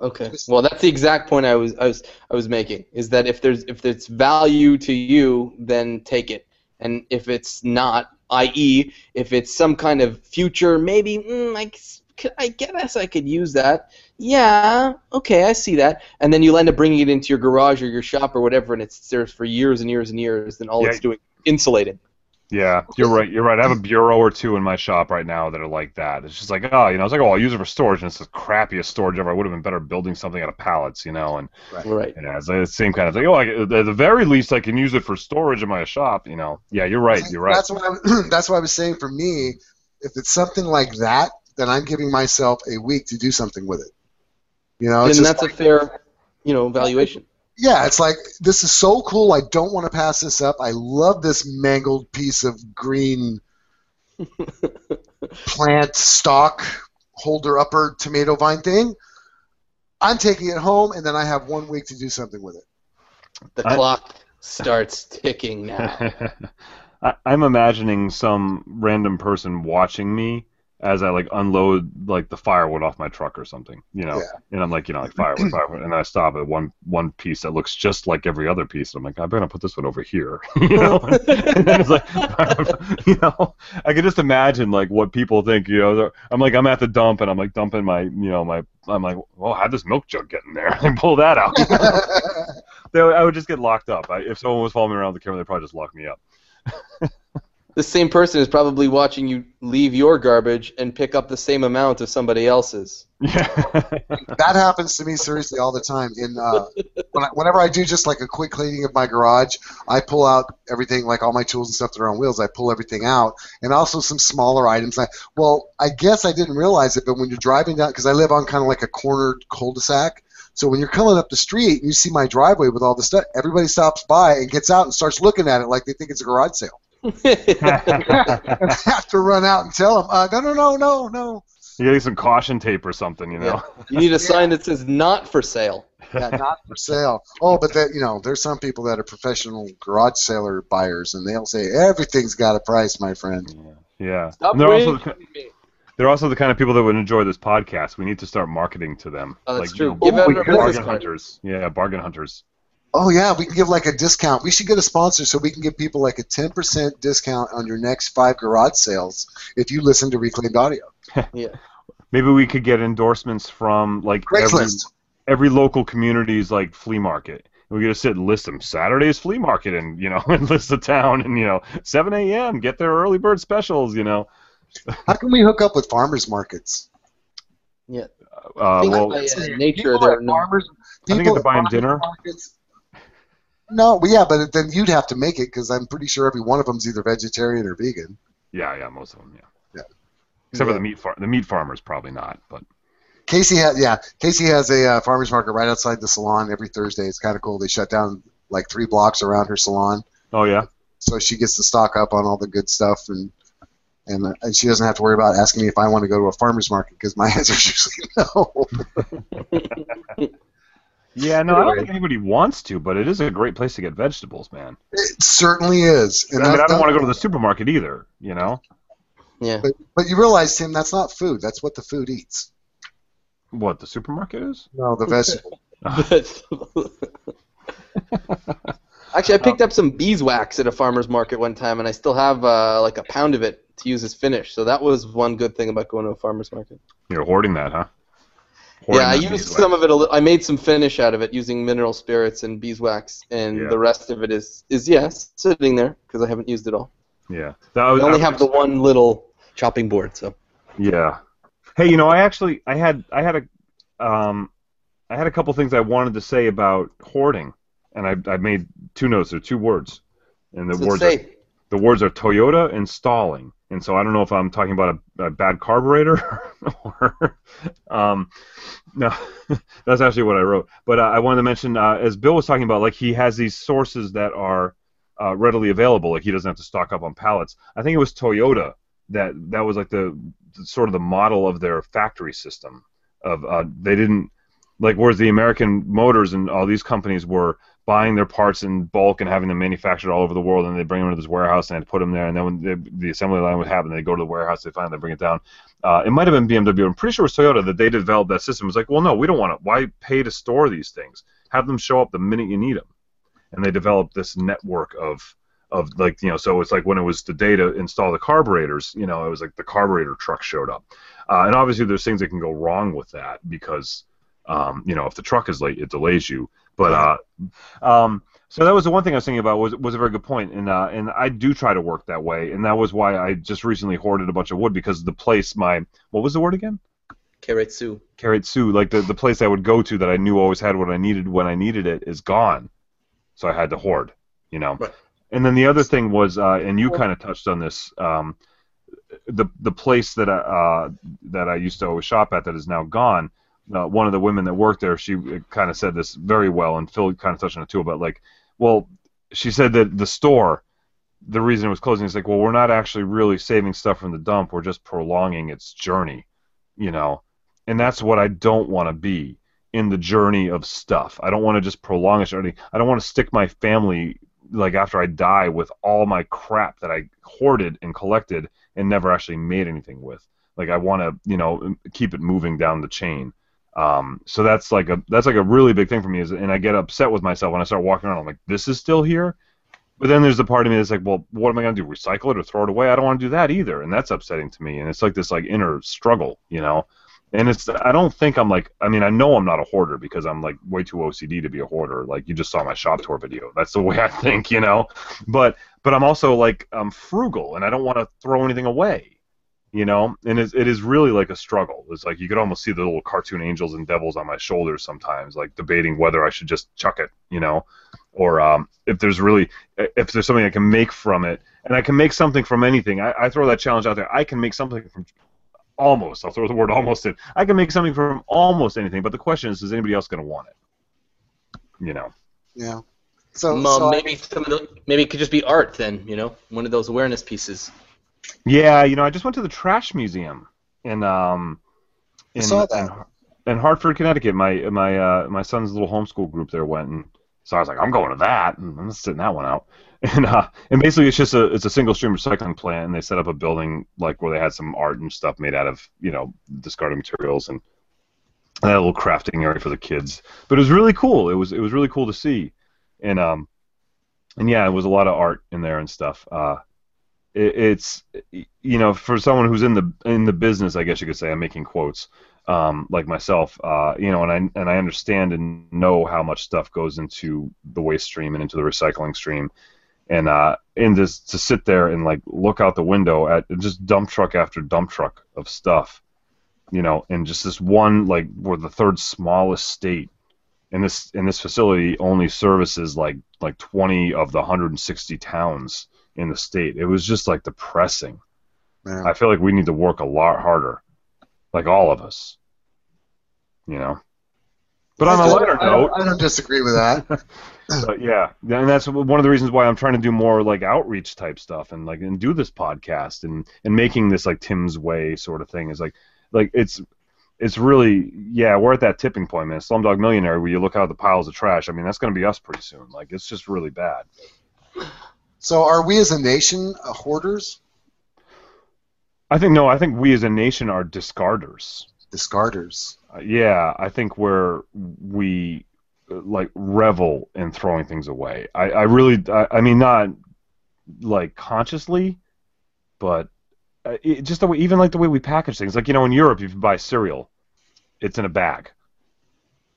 Okay. Well, that's the exact point I was I was I was making is that if there's if it's value to you, then take it, and if it's not, i.e., if it's some kind of future, maybe mm, I, s- could- I guess I could use that. Yeah. Okay, I see that. And then you'll end up bringing it into your garage or your shop or whatever, and it's there for years and years and years. Then all Yeah. it's doing insulating. Yeah, you're right. You're right. I have a bureau or two in my shop right now that are like that. It's just like, oh, you know, it's like, oh, I'll use it for storage, and it's the crappiest storage ever. I would have been better building something out of pallets, you know, and Right. yeah, it's the same kind of thing. Oh, I, at the very least, I can use it for storage in my shop, you know. Yeah, you're right. You're right. That's what I, that's what I was saying. For me, if it's something like that, then I'm giving myself a week to do something with it. You know, and it's just that's a fair, you know, valuation. Yeah, it's like this is so cool. I don't want to pass this up. I love this mangled piece of green plant stock holder upper tomato vine thing. I'm taking it home, and then I have one week to do something with it. The I- clock starts ticking now. I, I'm imagining some random person watching me as I like unload like the firewood off my truck or something, you know. Yeah. And I'm like, you know, like firewood, firewood, and I stop at one one piece that looks just like every other piece. And I'm like, I better put this one over here, you know. and then it's like, you know, I can just imagine like what people think, you know. I'm like, I'm at the dump and I'm like dumping my, you know, my, I'm like, well, how'd this milk jug get in there? And pull that out. They- I would just get locked up. I, if someone was following me around the camera, they'd probably just lock me up. The same person is probably watching you leave your garbage and pick up the same amount of somebody else's. Yeah. that happens to me seriously all the time. In uh, when I, whenever I do just like a quick cleaning of my garage, I pull out everything, like all my tools and stuff that are on wheels. I pull everything out, and also some smaller items. I, well, I guess I didn't realize it, but when you're driving down, because I live on kind of like a cornered cul-de-sac, so when you're coming up the street and you see my driveway with all the stuff, everybody stops by and gets out and starts looking at it like they think it's a garage sale. and have to run out and tell them, uh, no, no, no, no, no. you get some caution tape or something, you know. you need a sign that says "Not for sale." Yeah, not for sale. Oh, but that you know, there's some people that are professional garage sailor buyers, and they'll say everything's got a price, my friend. Yeah. Stop And they're also the, raising ki- me. they're also the kind of people that would enjoy this podcast. We need to start marketing to them. Oh, that's like, true. You know, Give out bargain hunters. Yeah, bargain hunters. Oh yeah, we can give like a discount. We should get a sponsor so we can give people like a 10% discount on your next five garage sales if you listen to Reclaimed Audio. Yeah. Maybe we could get endorsements from like every, Craigslist. every local community's like flea market. And we could just sit and list them. Saturday's flea market, and you know, and list the town, and you know, 7 a.m. Get their early bird specials. You know. How can we hook up with farmers markets? Yeah. Uh, well, by, uh, nature, at there are no. farmers. I think people to at buy 'em farmers dinner. markets- No, well, yeah, but then you'd have to make it because I'm pretty sure every one of them's either vegetarian or vegan. yeah, yeah, most of them, yeah. Yeah. Except for the meat far- the meat farmers, probably not. But Casey has yeah, Casey has a uh, farmers market right outside the salon every Thursday. It's kind of cool. They shut down like three blocks around her salon, oh yeah, so she gets to stock up on all the good stuff and. And, uh, and she doesn't have to worry about asking me if I want to go to a farmer's market because my answer is usually no. yeah. No, I don't think anybody wants to, but it is a great place to get vegetables, man. It certainly is. And I mean, I don't not- want to go to the supermarket either. You know, Yeah. But, but you realize, Tim, that's not food. That's what the food eats. what the supermarket is? No, the vegetable. Actually, I picked up some beeswax at a farmer's market one time, and I still have uh, like a pound of it to use as finish. So that was one good thing about going to a farmer's market. You're hoarding that, huh? Yeah, I used beeswax. some of it. A li- I made some finish out of it using mineral spirits and beeswax, and Yeah. the rest of it is is yes sitting there because I haven't used it all. Yeah, that I was, only I have the one little chopping board, so Yeah. Hey, you know, I actually I had I had a um I had a couple things I wanted to say about hoarding, and I I made two notes. They're two words, and the So words are, the words are Toyota and stalling. And so I don't know if I'm talking about a, a bad carburetor or um no that's actually what I wrote. But uh, I wanted to mention uh, as Bill was talking about, like he has these sources that are uh, readily available. Like he doesn't have to stock up on pallets. I think it was Toyota that that was like the, the sort of the model of their factory system. Of uh, they didn't like whereas the American Motors and all these companies were buying their parts in bulk and having them manufactured all over the world, and they bring them to this warehouse and they put them there, and then when the, the assembly line would happen, they go to the warehouse, they find, they bring it down. Uh, it might have been BMW. I'm pretty sure it was Toyota that they developed that system. It was like, well, no, we don't want to. Why pay to store these things? Have them show up the minute you need them. And they developed this network of of like you know, so it's like when it was the day to install the carburetors, you know, it was like the carburetor truck showed up, uh, and obviously there's things that can go wrong with that because um, you know if the truck is late, it delays you. But uh, um, so that was the one thing I was thinking about was was a very good point, and uh, and I do try to work that way, and that was why I just recently hoarded a bunch of wood because the place my what was the word again? Keiretsu. Keiretsu, like the the place I would go to that I knew always had what I needed when I needed it is gone, so I had to hoard, you know. Right. And then the other thing was, uh, and you kind of touched on this. Um, the the place that I, uh, that I used to always shop at that is now gone. Uh, one of the women that worked there, she kind of said this very well, and Phil kind of touched on it too. But like, well, she said that the store, the reason it was closing is like, well, we're not actually really saving stuff from the dump. We're just prolonging its journey, you know, and that's what I don't want to be in the journey of stuff. I don't want to just prolong a journey. I don't want to stick my family like after I die with all my crap that I hoarded and collected and never actually made anything with. Like I want to, you know, keep it moving down the chain. Um, so that's like a that's like a really big thing for me is, and I get upset with myself when I start walking around. I'm like, this is still here. But then there's the part of me that's like, well, what am I gonna do? Recycle it or throw it away? I don't want to do that either, and that's upsetting to me. And it's like this like inner struggle, you know. And it's I don't think I'm like I mean I know I'm not a hoarder because I'm like way too OCD to be a hoarder. Like you just saw my shop tour video. That's the way I think, you know. But but I'm also like I'm frugal and I don't want to throw anything away, you know. And it, it is really like a struggle. It's like you could almost see the little cartoon angels and devils on my shoulders sometimes, like debating whether I should just chuck it, you know, or um, if there's really if there's something I can make from it, and I can make something from anything. I, I throw that challenge out there. I can make something from almost. I'll throw the word almost in. I can make something from almost anything, but the question is, is anybody else going to want it? You know. Yeah. So, Um, so I- maybe some of the, maybe it could just be art then, you know, one of those awareness pieces. Yeah, you know, I just went to the trash museum in um in, saw that. in in Hartford, Connecticut. My my uh, my son's little homeschool group there went, and so I was like, I'm going to that, and I'm sitting that one out. And uh, and basically, it's just a it's a single stream recycling plant, and they set up a building like where they had some art and stuff made out of you know discarded materials, and they had a little crafting area for the kids. But it was really cool. It was it was really cool to see, and um and yeah, it was a lot of art in there and stuff. Uh, it's you know for someone who's in the in the business, I guess you could say I'm making quotes um, like myself, uh, you know, and I and I understand and know how much stuff goes into the waste stream and into the recycling stream, and uh, and just to sit there and like look out the window at just dump truck after dump truck of stuff, you know, and just this one like we're the third smallest state, and this and this facility only services like like 20 of the 160 towns in the state. It was just like depressing. Man. I feel like we need to work a lot harder, like all of us. You know. But on a lighter I note, I don't disagree with that. but yeah, and that's one of the reasons why I'm trying to do more like outreach type stuff and like and do this podcast and and making this like Tim's way sort of thing is like like it's it's really yeah we're at that tipping point man Slumdog Millionaire where you look out at the piles of trash I mean that's gonna be us pretty soon like it's just really bad So, are we as a nation uh, hoarders, I think no I think we as a nation are discarders discarders? Uh, yeah, I think where we uh, like revel in throwing things away. I, I really, I, I mean, not like consciously, but uh, it, just the way, even like the way we package things. Like you know, in Europe, if you buy cereal, it's in a bag.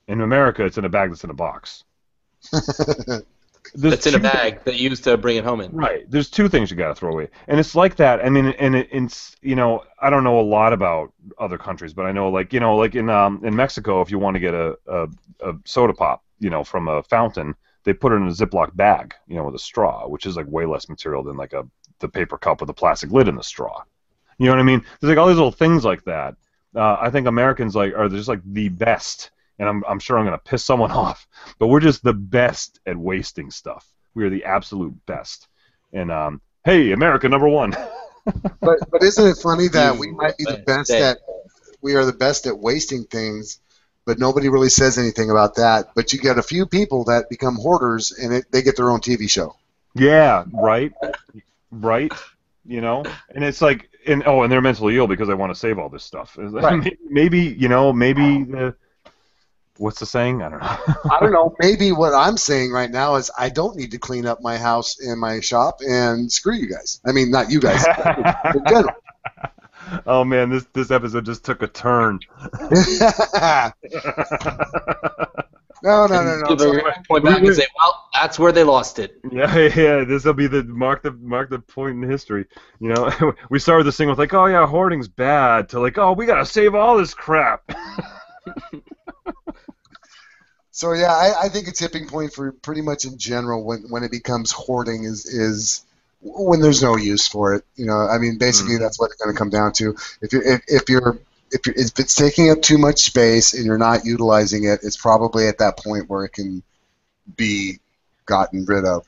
In America, it's in a bag that's in a box. That's in a bag that you used to bring it home in. Right. There's two things you got to throw away, and it's like that. I mean, and it, it's you know, I don't know a lot about other countries, but I know like you know, like in um in Mexico, if you want to get a a, a soda pop, you know, from a fountain, they put it in a Ziploc bag, you know, with a straw, which is like way less material than like a the paper cup with a plastic lid and the straw. You know what I mean? There's like all these little things like that. Uh, I think Americans like are just like the best, and I'm I'm sure I'm gonna piss someone off, but we're just the best at wasting stuff. We are the absolute best. And um, hey, America number one. But but isn't it funny that we might be the best at we are the best at wasting things, but nobody really says anything about that. But you get a few people that become hoarders, and it, they get their own TV show. yeah, right, right. You know, and it's like, and oh, and they're mentally ill because they want to save all this stuff. Right. maybe you know, maybe the what's the saying? I don't know. I don't know. Maybe what I'm saying right now is I don't need to clean up my house and my shop, and screw you guys. I mean, not you guys. in general. oh man, this this episode just took a turn. no, no, no, no. Give So- point back and say, well, that's where they lost it. Yeah, yeah. This will be the mark the mark the point in history. You know, we started this thing with like, oh yeah, hoarding's bad, to like, oh, we gotta save all this crap. So yeah, I, I think a tipping point for pretty much in general when, when it becomes hoarding is is when there's no use for it. You know, I mean, basically mm. that's what it's going to come down to. If you're if, if you're if, you're, if it's taking up too much space and you're not utilizing it, it's probably at that point where it can be gotten rid of.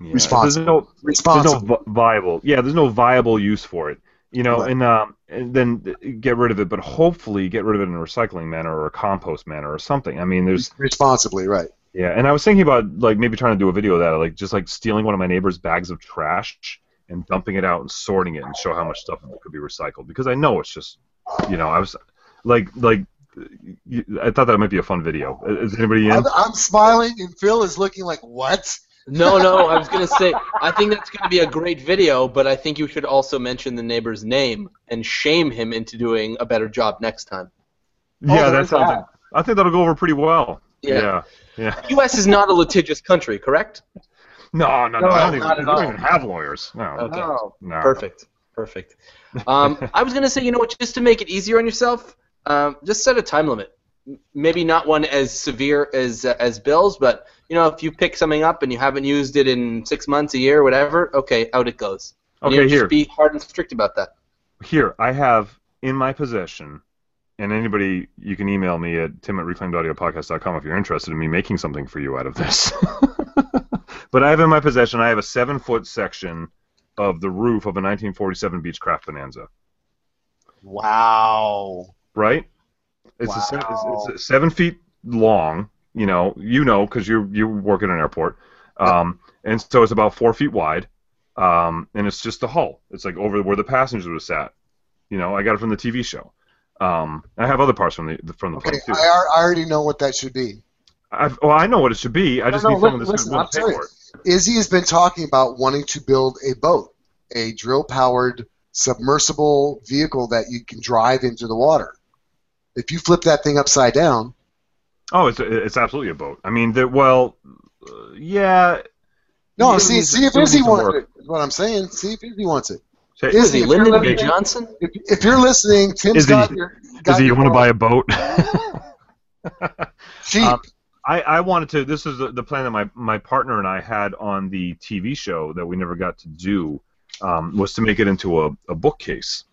Yeah. Responsible. There's no, there's no Responsible. viable. Yeah, there's no viable use for it. You know, Right. and um, and then get rid of it, but hopefully get rid of it in a recycling manner or a compost manner or something. I mean, there's Responsibly, right? yeah, and I was thinking about like maybe trying to do a video of that, like just like stealing one of my neighbor's bags of trash and dumping it out and sorting it and show how much stuff could be recycled because I know it's just, you know, I was like like. I thought that might be a fun video. Is anybody in? I'm, I'm smiling, and Phil is looking like, "What?" No, no, I was gonna say I think that's gonna be a great video, but I think you should also mention the neighbor's name and shame him into doing a better job next time. Yeah, Oh, that sounds. that. Like, I think that'll go over pretty well. Yeah. Yeah. The U.S. is not a litigious country, correct? No, no, no. No, I don't, even, at we don't even have lawyers. No. Okay. No. no. Perfect. Perfect. Um, I was gonna say, you know what? Just to make it easier on yourself, um, just set a time limit. Maybe not one as severe as uh, as Bill's, but you know, if you pick something up and you haven't used it in six months, a year, whatever, okay, out it goes. And, you Okay, know, here. Just be hard and strict about that. Here, I have in my possession, and anybody, you can email me at tim at reclaimedaudiopodcast.com if you're interested in me making something for you out of this. but I have in my possession, I have a seven foot section of the roof of a 1947 Beechcraft Bonanza. Wow. right? It's, a, se- it's, Wow. it's a seven feet long. You know, you know, because you you work at an airport, um, and so it's about four feet wide, um, and it's just the hull. It's like over where the passengers would have sat. You know, I got it from the TV show. Um, I have other parts from the from the Okay, plane too. I, I already know what that should be. I've, well, I know what it should be. I just no, need someone that's going to pay for it. Izzy has been talking about wanting to build a boat, a drill-powered submersible vehicle that you can drive into the water. If you flip that thing upside down, Oh, it's it's absolutely a boat. I mean, the, well, uh, yeah. no, Yeah, see, it see if needs Izzy wants work. it. Is what I'm saying. See if Izzy wants it. Say, Is Is he if Lyndon B. Johnson? If, if you're listening, Tim's Izzy, got your. Got Izzy, you want to buy a boat? cheap? Um, I, I wanted to. This is the, the plan that my, my partner and I had on the TV show that we never got to do. Um, was to make it into a, a bookcase.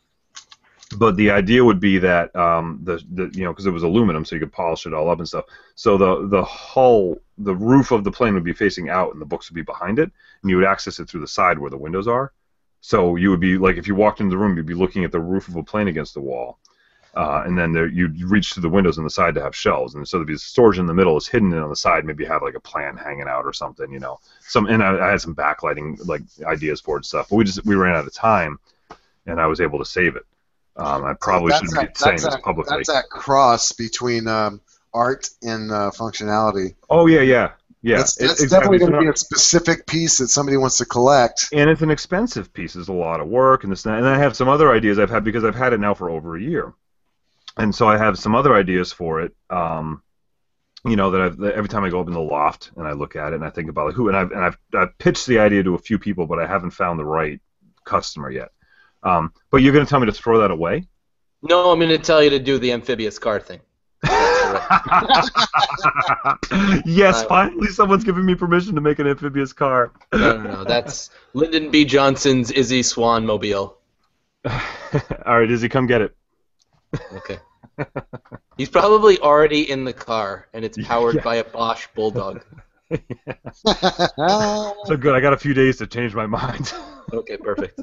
But the idea would be that um, the, the you know because it was aluminum, so you could polish it all up and stuff. So the the hull, the roof of the plane would be facing out, and the books would be behind it, and you would access it through the side where the windows are. So you would be like if you walked into the room, you'd be looking at the roof of a plane against the wall. Uh, and then there, you'd reach to the windows on the side to have shelves, and so there'd be storage in the middle is hidden, and on the side maybe have like a plant hanging out or something, you know. Some and I, I had some backlighting like ideas for it and stuff, but we just we ran out of time, and I was able to save it. Um, I probably That's shouldn't be saying this publicly. That's that cross between um, art and uh, functionality. Oh yeah, yeah, yeah. that's that's definitely going to be a specific piece that somebody wants to collect. and it's an expensive piece. It's a lot of work and this and, that. and I have some other ideas I've had because I've had it now for over a year, and so I have some other ideas for it. Um, you know that I've that every time I go up in the loft and I look at it and I think about like who and I've and I've, I've pitched the idea to a few people, but I haven't found the right customer yet. Um, but you're going to tell me to throw that away? No, I'm going to tell you to do the amphibious car thing. yes, Uh, finally someone's giving me permission to make an amphibious car. No, no, no. That's Lyndon B. Johnson's Izzy Swan Mobile. All right, Izzy, come get it. Okay. He's probably already in the car, and it's powered Yeah. by a Bosch Bulldog. So good. I got a few days to change my mind. Okay, perfect.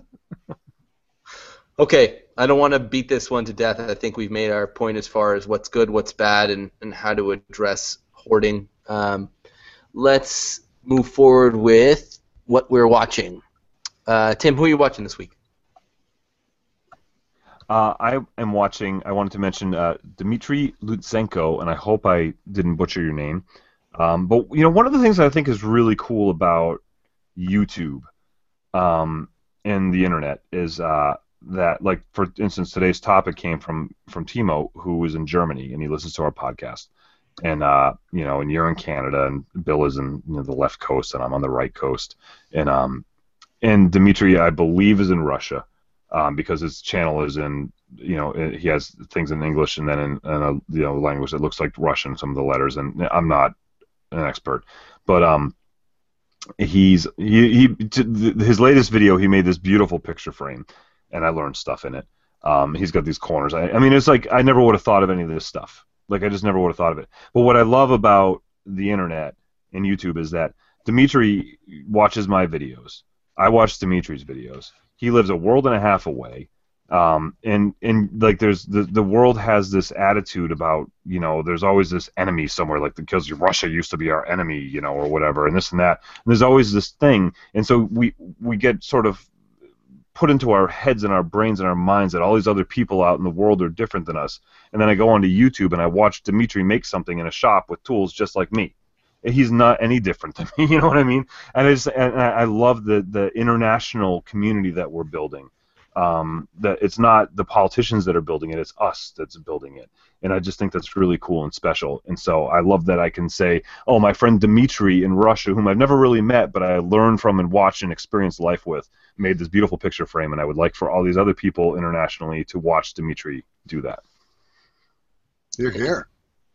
Okay, I don't want to beat this one to death. I think we've made our point as far as what's good, what's bad, and, and how to address hoarding. Um, let's move forward with what we're watching. Uh, Tim, who are you watching this week? Uh, I am watching. I wanted to mention uh, Dmitry Lutsenko, and I hope I didn't butcher your name. Um, but you know, one of the things I think is really cool about YouTube um, and the internet is uh, that, like, for instance, today's topic came from from Timo, who is in Germany, and he listens to our podcast. And uh, you know, and you're in Canada, and Bill is in you know, the left coast, and I'm on the right coast, and um, and Dmitry, I believe, is in Russia um, because his channel is in you know uh, he has things in English and then in, in a you know language that looks like Russian some of the letters. And I'm not an expert. But um he's he, he his latest video he made this beautiful picture frame, and I learned stuff in it. Um, he's got these corners. I, I mean, it's like I never would have thought of any of this stuff. Like I just never would have thought of it. But what I love about the internet and YouTube is that Dimitri watches my videos. I watch Dimitri's videos. He lives a world and a half away. Um, and and like there's the the world has this attitude about you know there's always this enemy somewhere like because Russia used to be our enemy you know or whatever and this and that and there's always this thing and so we we get sort of put into our heads and our brains and our minds that all these other people out in the world are different than us and then I go onto YouTube and I watch Dimitri make something in a shop with tools just like me he's not any different than me. You know what I mean? And I just and I love the the international community that we're building. Um, that it's not the politicians that are building it; it's us that's building it. And I just think that's really cool and special. And so I love that I can say, "Oh, my friend Dimitri in Russia, whom I've never really met, but I learned from and watched and experienced life with, made this beautiful picture frame." And I would like for all these other people internationally to watch Dimitri do that. You're here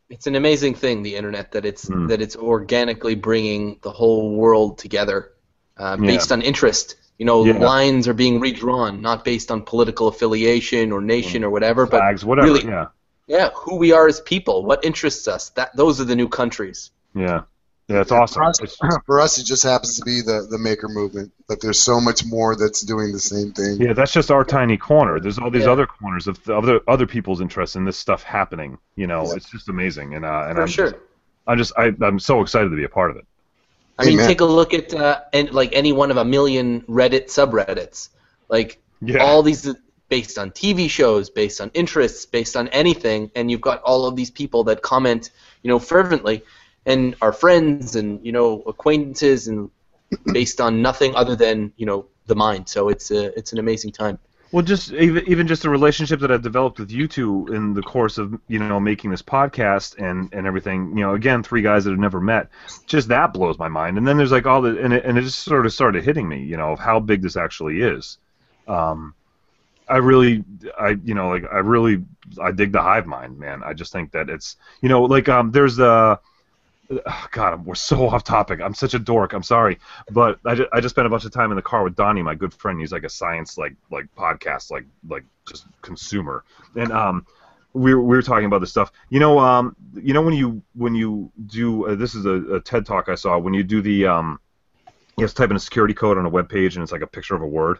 it's an amazing thing the internet that it's Mm. that it's organically bringing the whole world together uh, Yeah. based on interest you know Yeah. lines are being redrawn not based on political affiliation or nation or whatever but whatever. really- yeah, yeah who we are as people what interests us that those are the new countries yeah, yeah. It's Yeah, awesome. For us, It's- for us, it just happens to be the, the maker movement, but there's so much more that's doing the same thing. Yeah, that's just our tiny corner. There's all these Yeah. other corners of the other other people's interests in this stuff happening. You know, Yeah. it's just amazing, and uh, and for I'm sure just, I'm just I, I'm so excited to be a part of it. I mean, take a look at uh, and like any one of a million Reddit subreddits. Like Yeah, all these based on TV shows, based on interests, based on anything, and you've got all of these people that comment, you know, fervently, and are friends and you know acquaintances, and based on nothing other than you know the mind. So it's a it's an amazing time. Well, just even even just the relationship that I've developed with you two in the course of you know making this podcast and and everything. You know, again, three guys that have never met. Just that blows my mind. And then there's like all the and it, and it just sort of started hitting me. You know, of how big this actually is. Um, I really, I you know, like I really, I dig the hive mind, man. I just think that it's you know, like um, there's a. God, we're so off topic. I'm such a dork. I'm sorry, but I just, I just spent a bunch of time in the car with Donnie, my good friend. He's like a science like like podcast like like just consumer, and um, we were, we were talking about this stuff. You know um, you know when you when you do uh, this is a, a TED talk I saw when you do the um, you have to type in a security code on a web page and it's like a picture of a word.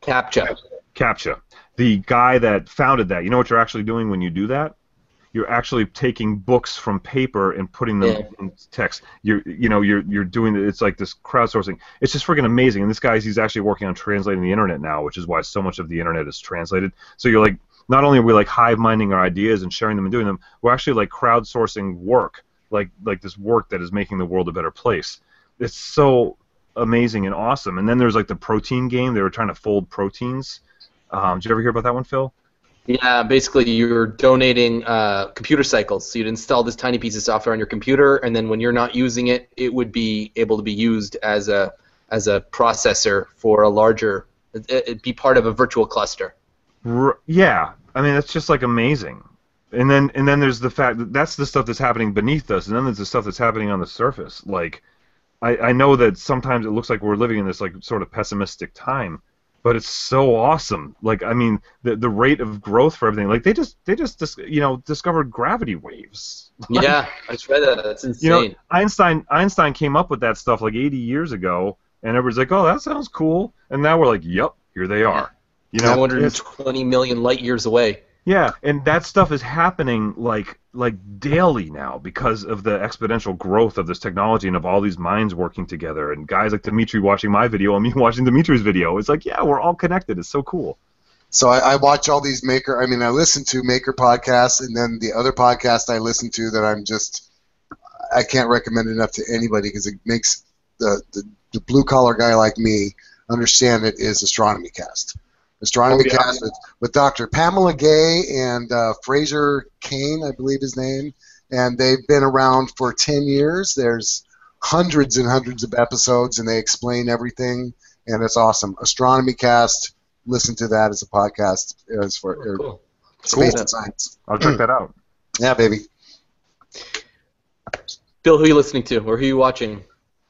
Captcha. CAPTCHA. The guy that founded that, you know what you're actually doing when you do that? You're actually taking books from paper and putting them Yeah. in text. You're, you know, you're you're doing it's like this crowdsourcing. It's just freaking amazing. And this guy's he's actually working on translating the internet now, which is why so much of the internet is translated. So you're like, not only are we like hive minding our ideas and sharing them and doing them, we're actually like crowdsourcing work, like like this work that is making the world a better place. It's so amazing and awesome. And then there's like the protein game. They were trying to fold proteins. Um, did you ever hear about that one, Phil? Yeah, basically you're donating uh, computer cycles. So you'd install this tiny piece of software on your computer, and then when you're not using it, it would be able to be used as a as a processor for a larger. it- It'd be part of a virtual cluster. R- yeah, I mean that's just like amazing. And then and then there's the fact that that's the stuff that's happening beneath us, and then there's the stuff that's happening on the surface. Like, I, I know that sometimes it looks like we're living in this like sort of pessimistic time, but it's so awesome. Like, I mean, the the rate of growth for everything. Like they just they just dis- you know discovered gravity waves. Yeah, I read that. That's insane. You know, Einstein Einstein came up with that stuff like 80 years ago, and everybody's like, "Oh, that sounds cool," and now we're like, "Yep, here they are." You know, it's- 120 million light years away. Yeah, and that stuff is happening like like daily now because of the exponential growth of this technology and of all these minds working together and guys like Dimitri watching my video and me watching Dimitri's video. It's like, yeah, we're all connected. It's so cool. So I, I watch all these maker. I mean, I listen to maker podcasts, and then the other podcast I listen to that I'm just I can't recommend enough to anybody because it makes the, the the blue collar guy like me understand it is Astronomy Cast. Astronomy Oh, yeah. Cast with, with Dr. Pamela Gay and uh, Fraser Cain, I believe his name, and they've been around for ten years. There's hundreds and hundreds of episodes, and they explain everything, and it's awesome. Astronomy Cast listen to that as a podcast as for Oh, cool. space Cool. and science. I'll check that out. Yeah, baby. Bill, who are you listening to, or who are you watching?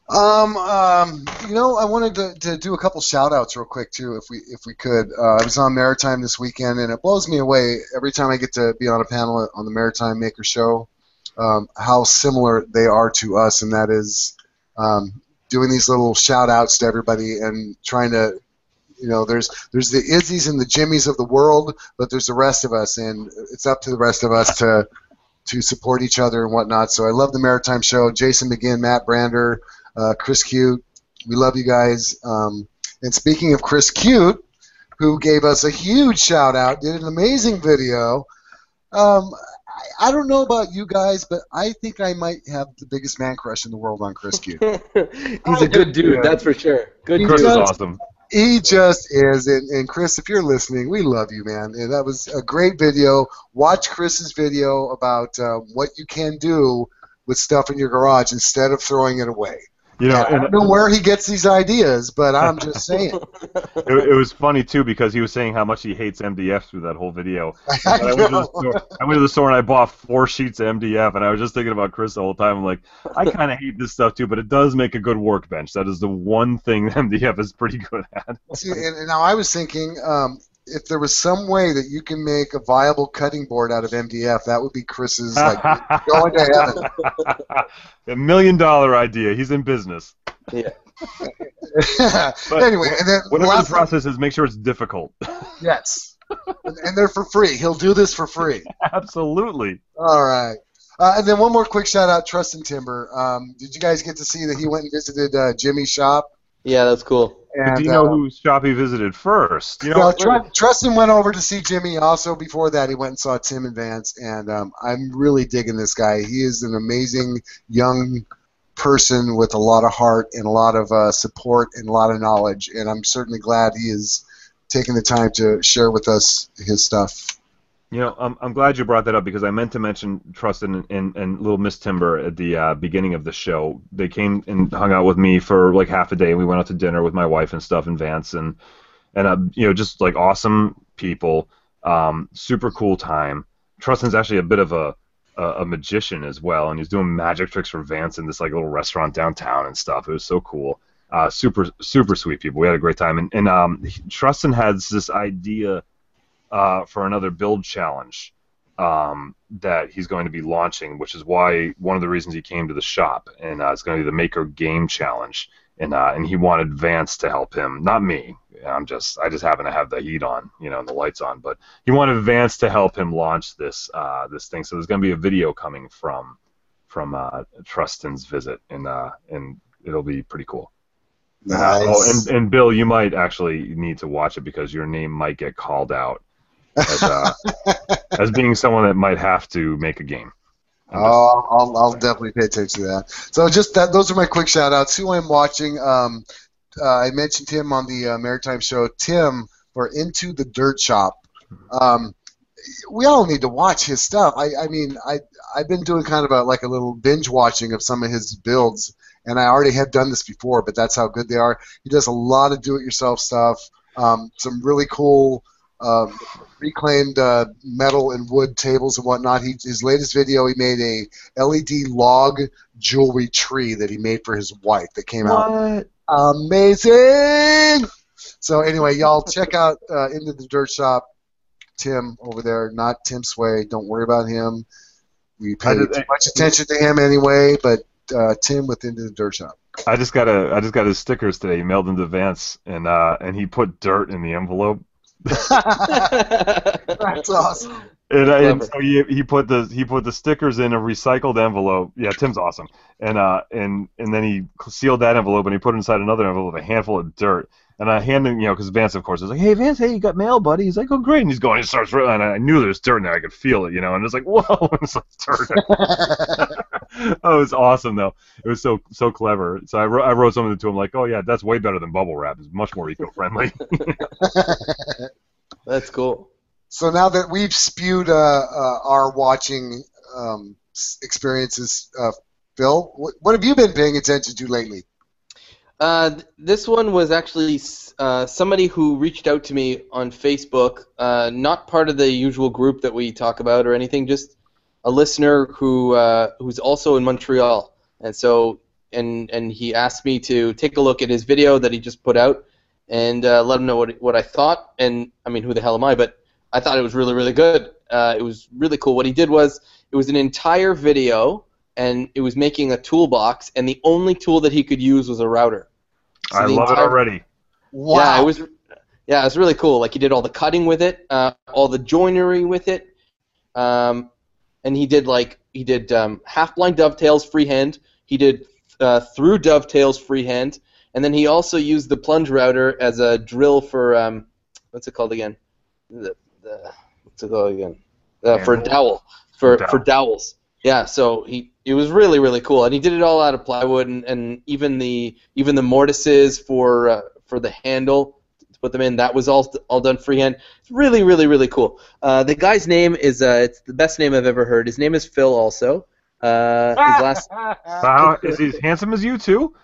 Um, um, you know, I wanted to, to do a couple shout outs real quick too, if we if we could. Uh, I was on Maritime this weekend, and it blows me away every time I get to be on a panel on the Maritime Maker Show, um, how similar they are to us, and that is um, doing these little shout outs to everybody and trying to. You know, there's there's the Izzies and the Jimmies of the world, but there's the rest of us, and it's up to the rest of us to to support each other and whatnot. So I love the Maritime Show. Jason McGinn, Matt Brander, uh, Chris Cute. We love you guys. Um, and speaking of Chris Cute, who gave us a huge shout out, did an amazing video. Um, I, I don't know about you guys, but I think I might have the biggest man crush in the world on Chris Cute. He's a good dude, Yeah. that's for sure. Good Chris dude. is awesome. He just is, and, and Chris, if you're listening, we love you, man. And that was a great video. Watch Chris's video about uh, what you can do with stuff in your garage instead of throwing it away. You know, I don't know where he gets these ideas, but I'm just saying. it, it was funny too because he was saying how much he hates MDF through that whole video. I I, went to the store, I went to the store and I bought four sheets of MDF, and I was just thinking about Chris the whole time. I'm like, I kind of hate this stuff too, but it does make a good workbench. That is the one thing MDF is pretty good at. See, and, and now I was thinking, um, if there was some way that you can make a viable cutting board out of MDF, that would be Chris's like going to heaven. a million dollar idea. He's in business. But anyway, and then Whatever the last- process is, make sure it's difficult. yes, and, and they're for free. He'll do this for free. Absolutely. All right. Uh, and then one more quick shout out, Trustin Timber. Um, did you guys get to see that he went and visited uh, Jimmy's shop? Yeah, that's cool. And, do you know uh, whose shop visited first? You know, well, Tr- Trustin went over to see Jimmy. Also, before that, he went and saw Tim and Vance, and um, I'm really digging this guy. He is an amazing young person with a lot of heart and a lot of uh, support and a lot of knowledge, and I'm certainly glad he is taking the time to share with us his stuff. You know, I'm, I'm glad you brought that up because I meant to mention Trustin and, and, and Little Miss Timber at the uh, beginning of the show. They came and hung out with me for like half a day. We went out to dinner with my wife and stuff in Vance, and and uh, you know, just like awesome people, um, super cool time. Trustin's actually a bit of a, a a magician as well, and he's doing magic tricks for Vance in this like little restaurant downtown and stuff. It was so cool. Uh, super super sweet people. We had a great time, and and um, Trustin has this idea uh, for another build challenge um, that he's going to be launching, which is why one of the reasons he came to the shop, and uh, it's going to be the Maker Game Challenge, and uh, and he wanted Vance to help him, not me. I'm just I just happen to have the heat on, you know, and the lights on, but he wanted Vance to help him launch this uh, this thing. So there's going to be a video coming from from uh, Trustin's visit, and uh, and it'll be pretty cool. Nice. Oh, and, and Bill, you might actually need to watch it because your name might get called out as, uh, as being someone that might have to make a game. Oh, I'll, I'll definitely pay attention to that. So just that, those are my quick shout outs. Who I'm watching, um, uh, I mentioned him on the uh, Maritime Show. Tim for Into the Dirt Shop. Um, we all need to watch his stuff. I, I mean, I I've been doing kind of a like a little binge watching of some of his builds, and I already had done this before, but that's how good they are. He does a lot of do-it-yourself stuff. Um, some really cool um, reclaimed uh, metal and wood tables and whatnot. He, his latest video, he made a LED log jewelry tree that he made for his wife that came out amazing. So anyway, y'all check out uh, into the dirt shop. Tim over there, not Tim Sway. Don't worry about him. We pay I did- too much attention to him anyway, but uh, Tim with into the dirt shop. I just got a I just got his stickers today. He mailed them to Vance, and uh, and he put dirt in the envelope. That's awesome. And, uh, and so he, he put the he put the stickers in a recycled envelope. Yeah, Tim's awesome. And uh and and then he sealed that envelope and he put it inside another envelope with a handful of dirt. And I handed you know because Vance of course was like, hey Vance, hey you got mail, buddy. He's like, oh great. And he's going, he starts writing, and I knew there was dirt in there. I could feel it, you know. And it's like, whoa, it's like dirt. oh, it was awesome though. It was so so clever. So I wrote I wrote something to him like, oh yeah, that's way better than bubble wrap. It's much more eco friendly. That's cool. so now that we've spewed uh, uh, our watching um, experiences, uh, Phil, what, what have you been paying attention to lately? Uh, this one was actually uh, somebody who reached out to me on Facebook, uh, not part of the usual group that we talk about or anything, just a listener who uh, who's also in Montreal. And so and and he asked me to take a look at his video that he just put out and uh, let him know what what I thought. And I mean, who the hell am I? But I thought it was really really good. Uh, it was really cool. What he did was it was an entire video, and it was making a toolbox, and the only tool that he could use was a router. So I the love it already. Wow. Yeah, it was. Yeah, it was really cool. Like he did all the cutting with it, uh, all the joinery with it, um, and he did like he did um, half blind dovetails freehand. He did uh, through dovetails freehand, and then he also used the plunge router as a drill for um, what's it called again? The, the, what's it called again? Uh, for a dowel for Dowel. for dowels. Yeah, so he it was really really cool, and he did it all out of plywood, and, and even the even the mortises for uh, for the handle to put them in that was all all done freehand. It's really really really cool. Uh, the guy's name is uh, it's the best name I've ever heard. His name is Phil also. Uh, his last How, is he as handsome as you too?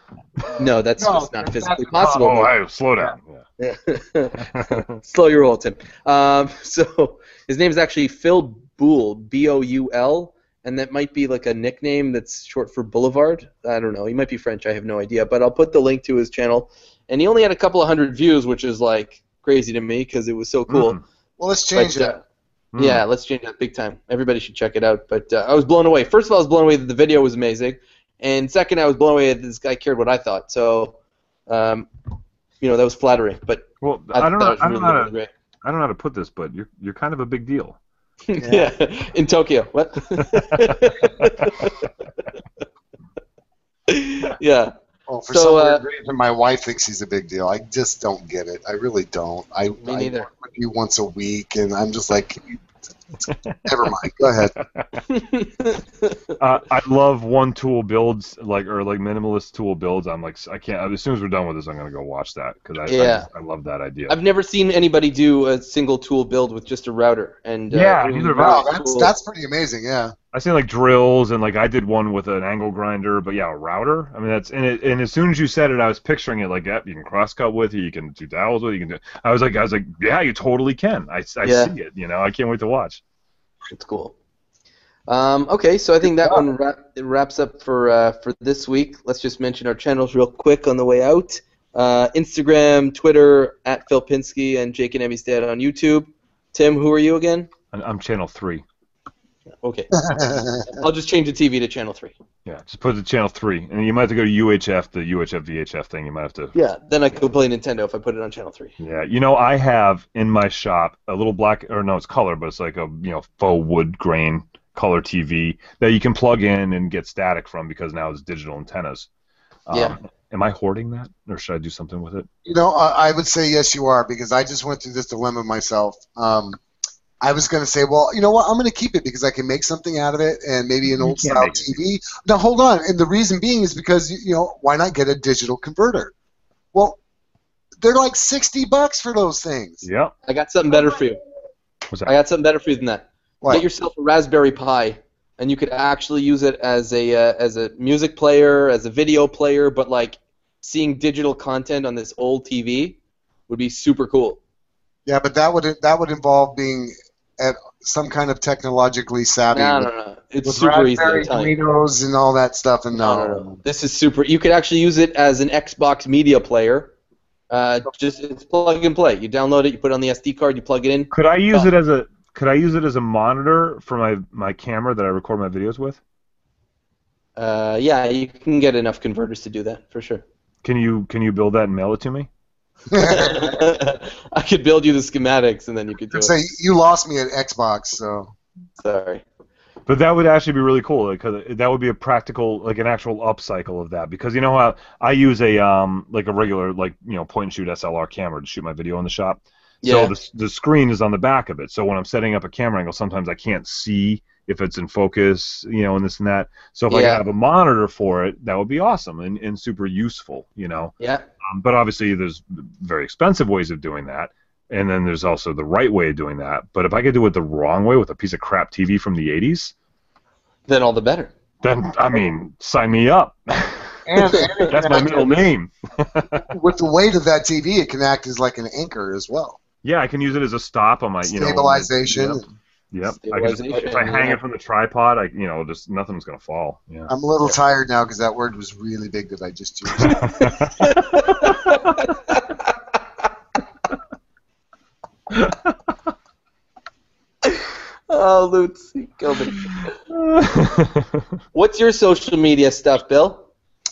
no, that's No, just not physically not- possible. Oh, hey, slow down. Yeah. Slow your roll, Tim. Um, so his name is actually Phil Boule, B-O-U-L, and that might be like a nickname that's short for Boulevard. I don't know. He might be French. I have no idea. But I'll put the link to his channel. And he only had a couple of hundred views, which is like crazy to me because it was so cool. Mm. well, let's change But, it. uh, Mm. Yeah, let's change that big time. Everybody should check it out. But uh, I was blown away. First of all, I was blown away that the video was amazing, and second, I was blown away that this guy cared what I thought. So, um, you know, that was flattering. But Well, I, I don't know. it I don't really, know. How really to, great. I don't know how to put this, but you're you're kind of a big deal. yeah. in Tokyo. What? yeah. Oh, for so, some uh, reason, my wife thinks he's a big deal. I just don't get it. I really don't. I, Me I neither. work with you once a week, and I'm just like, never mind. Go ahead. Uh, I love one tool builds, like or like minimalist tool builds. I'm like, I can't. As soon as we're done with this, I'm gonna go watch that because I, I, Yeah. just- I love that idea. I've never seen anybody do a single tool build with just a router. And uh, Yeah, it was neither have really Wow, that's that's pretty amazing. Yeah. I seen like drills and like I did one with an angle grinder, but yeah, a router. I mean that's and it, and as soon as you said it, I was picturing it like yep, you can cross cut with it, you can do dowels with it, you can do. I was like I was like yeah, you totally can. I, I Yeah. see it. You know, I can't wait to watch. It's cool. Um, okay, so I think that one wrap, wraps up for uh, for this week. Let's just mention our channels real quick on the way out. Uh, Instagram, Twitter at Phil Pinsky and Jake and Emmy's Dad on YouTube. Tim, who are you again? I'm, I'm channel three. Okay, I'll just change the TV to channel three. Yeah, just put it to channel three, and you might have to go to UHF, the UHF VHF thing. You might have to. Yeah, then I could play Nintendo if I put it on channel three. Yeah, you know, I have in my shop a little black, or no, it's color, but it's like a you know faux wood grain color TV that you can plug in and get static from because now it's digital antennas. Um, Yeah. Am I hoarding that, or should I do something with it? You know, I I would say yes, you are, because I just went through this dilemma myself. Um, I was going to say, well, you know what? I'm going to keep it because I can make something out of it, and maybe an old style make it. TV. Now, hold on, and the reason being is because you know why not get a digital converter? Well, they're like sixty bucks for those things. Yep. I got something better for you. What's that? I got something better for you than that. What? Get yourself a Raspberry Pi, and you could actually use it as a uh, as a music player, as a video player. But like seeing digital content on this old TV would be super cool. Yeah, but that would that would involve being at some kind of technologically savvy. No, no, no. It's with super easy. Raspberry I'm telling. Doritos and all that stuff, and No, no, no. This is super. You could actually use it as an Xbox media player. Uh, just it's plug and play. You download it, you put it on the SD card, you plug it in. Could I use Oh. it as a Could I use it as a monitor for my my camera that I record my videos with? Uh, yeah, you can get enough converters to do that for sure. Can you Can you build that and mail it to me? I could build you the schematics and then you could do Say it. you lost me at Xbox, so Sorry. But that would actually be really cool because that would be a practical, like an actual upcycle of that. Because you know how I use a um like a regular like you know point and shoot SLR camera to shoot my video in the shop. Yeah. So the the screen is on the back of it. So when I'm setting up a camera angle, sometimes I can't see if it's in focus, you know, and this and that. So if I Yeah. could have a monitor for it, that would be awesome and, and super useful, you know. Yeah. Um, but obviously, there's very expensive ways of doing that, and then there's also the right way of doing that. But if I could do it the wrong way with a piece of crap TV from the '80s, Then all the better. then I mean, sign me up. and, and That's my middle name. with the weight of that TV, it can act as like an anchor as well. Yeah, I can use it as a stop on my, you know, Stabilization. Yep. Yep. I just, if I hang yeah. it from the tripod, I you know just nothing's gonna fall. Yeah. I'm a little tired now because that word was really big that I just used. oh, Lutz, you me. What's your social media stuff, Bill?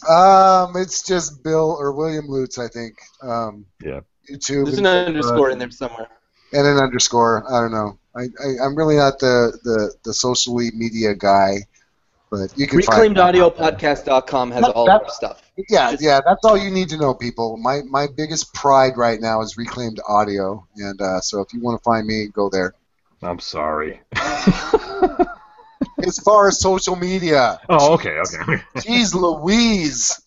um, it's just Bill or William Lutz, I think. Um, Yeah. YouTube There's an underscore in there somewhere. And an underscore. I don't know. I, I I'm really not the the the socially media guy, but you can find. ReclaimedAudioPodcast.com has That- all that- our stuff. Yeah, yeah, that's all you need to know, people. My my biggest pride right now is reclaimed audio, and uh, so if you want to find me, go there. I'm sorry. As far as social media, oh, okay, okay. Jeez Louise.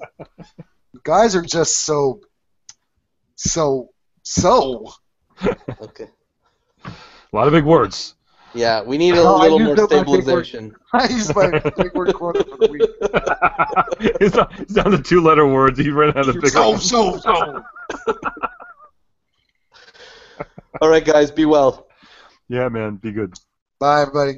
Guys are just so, so, so. Okay. A lot of big words. Yeah, we need a Oh, little more up my big word. stabilization. I use my big word quota for the week. it's, down, it's down to two letter words. You ran out of big oh, words. So, so, so. All right, guys, be well. Yeah, man, be good. Bye, everybody.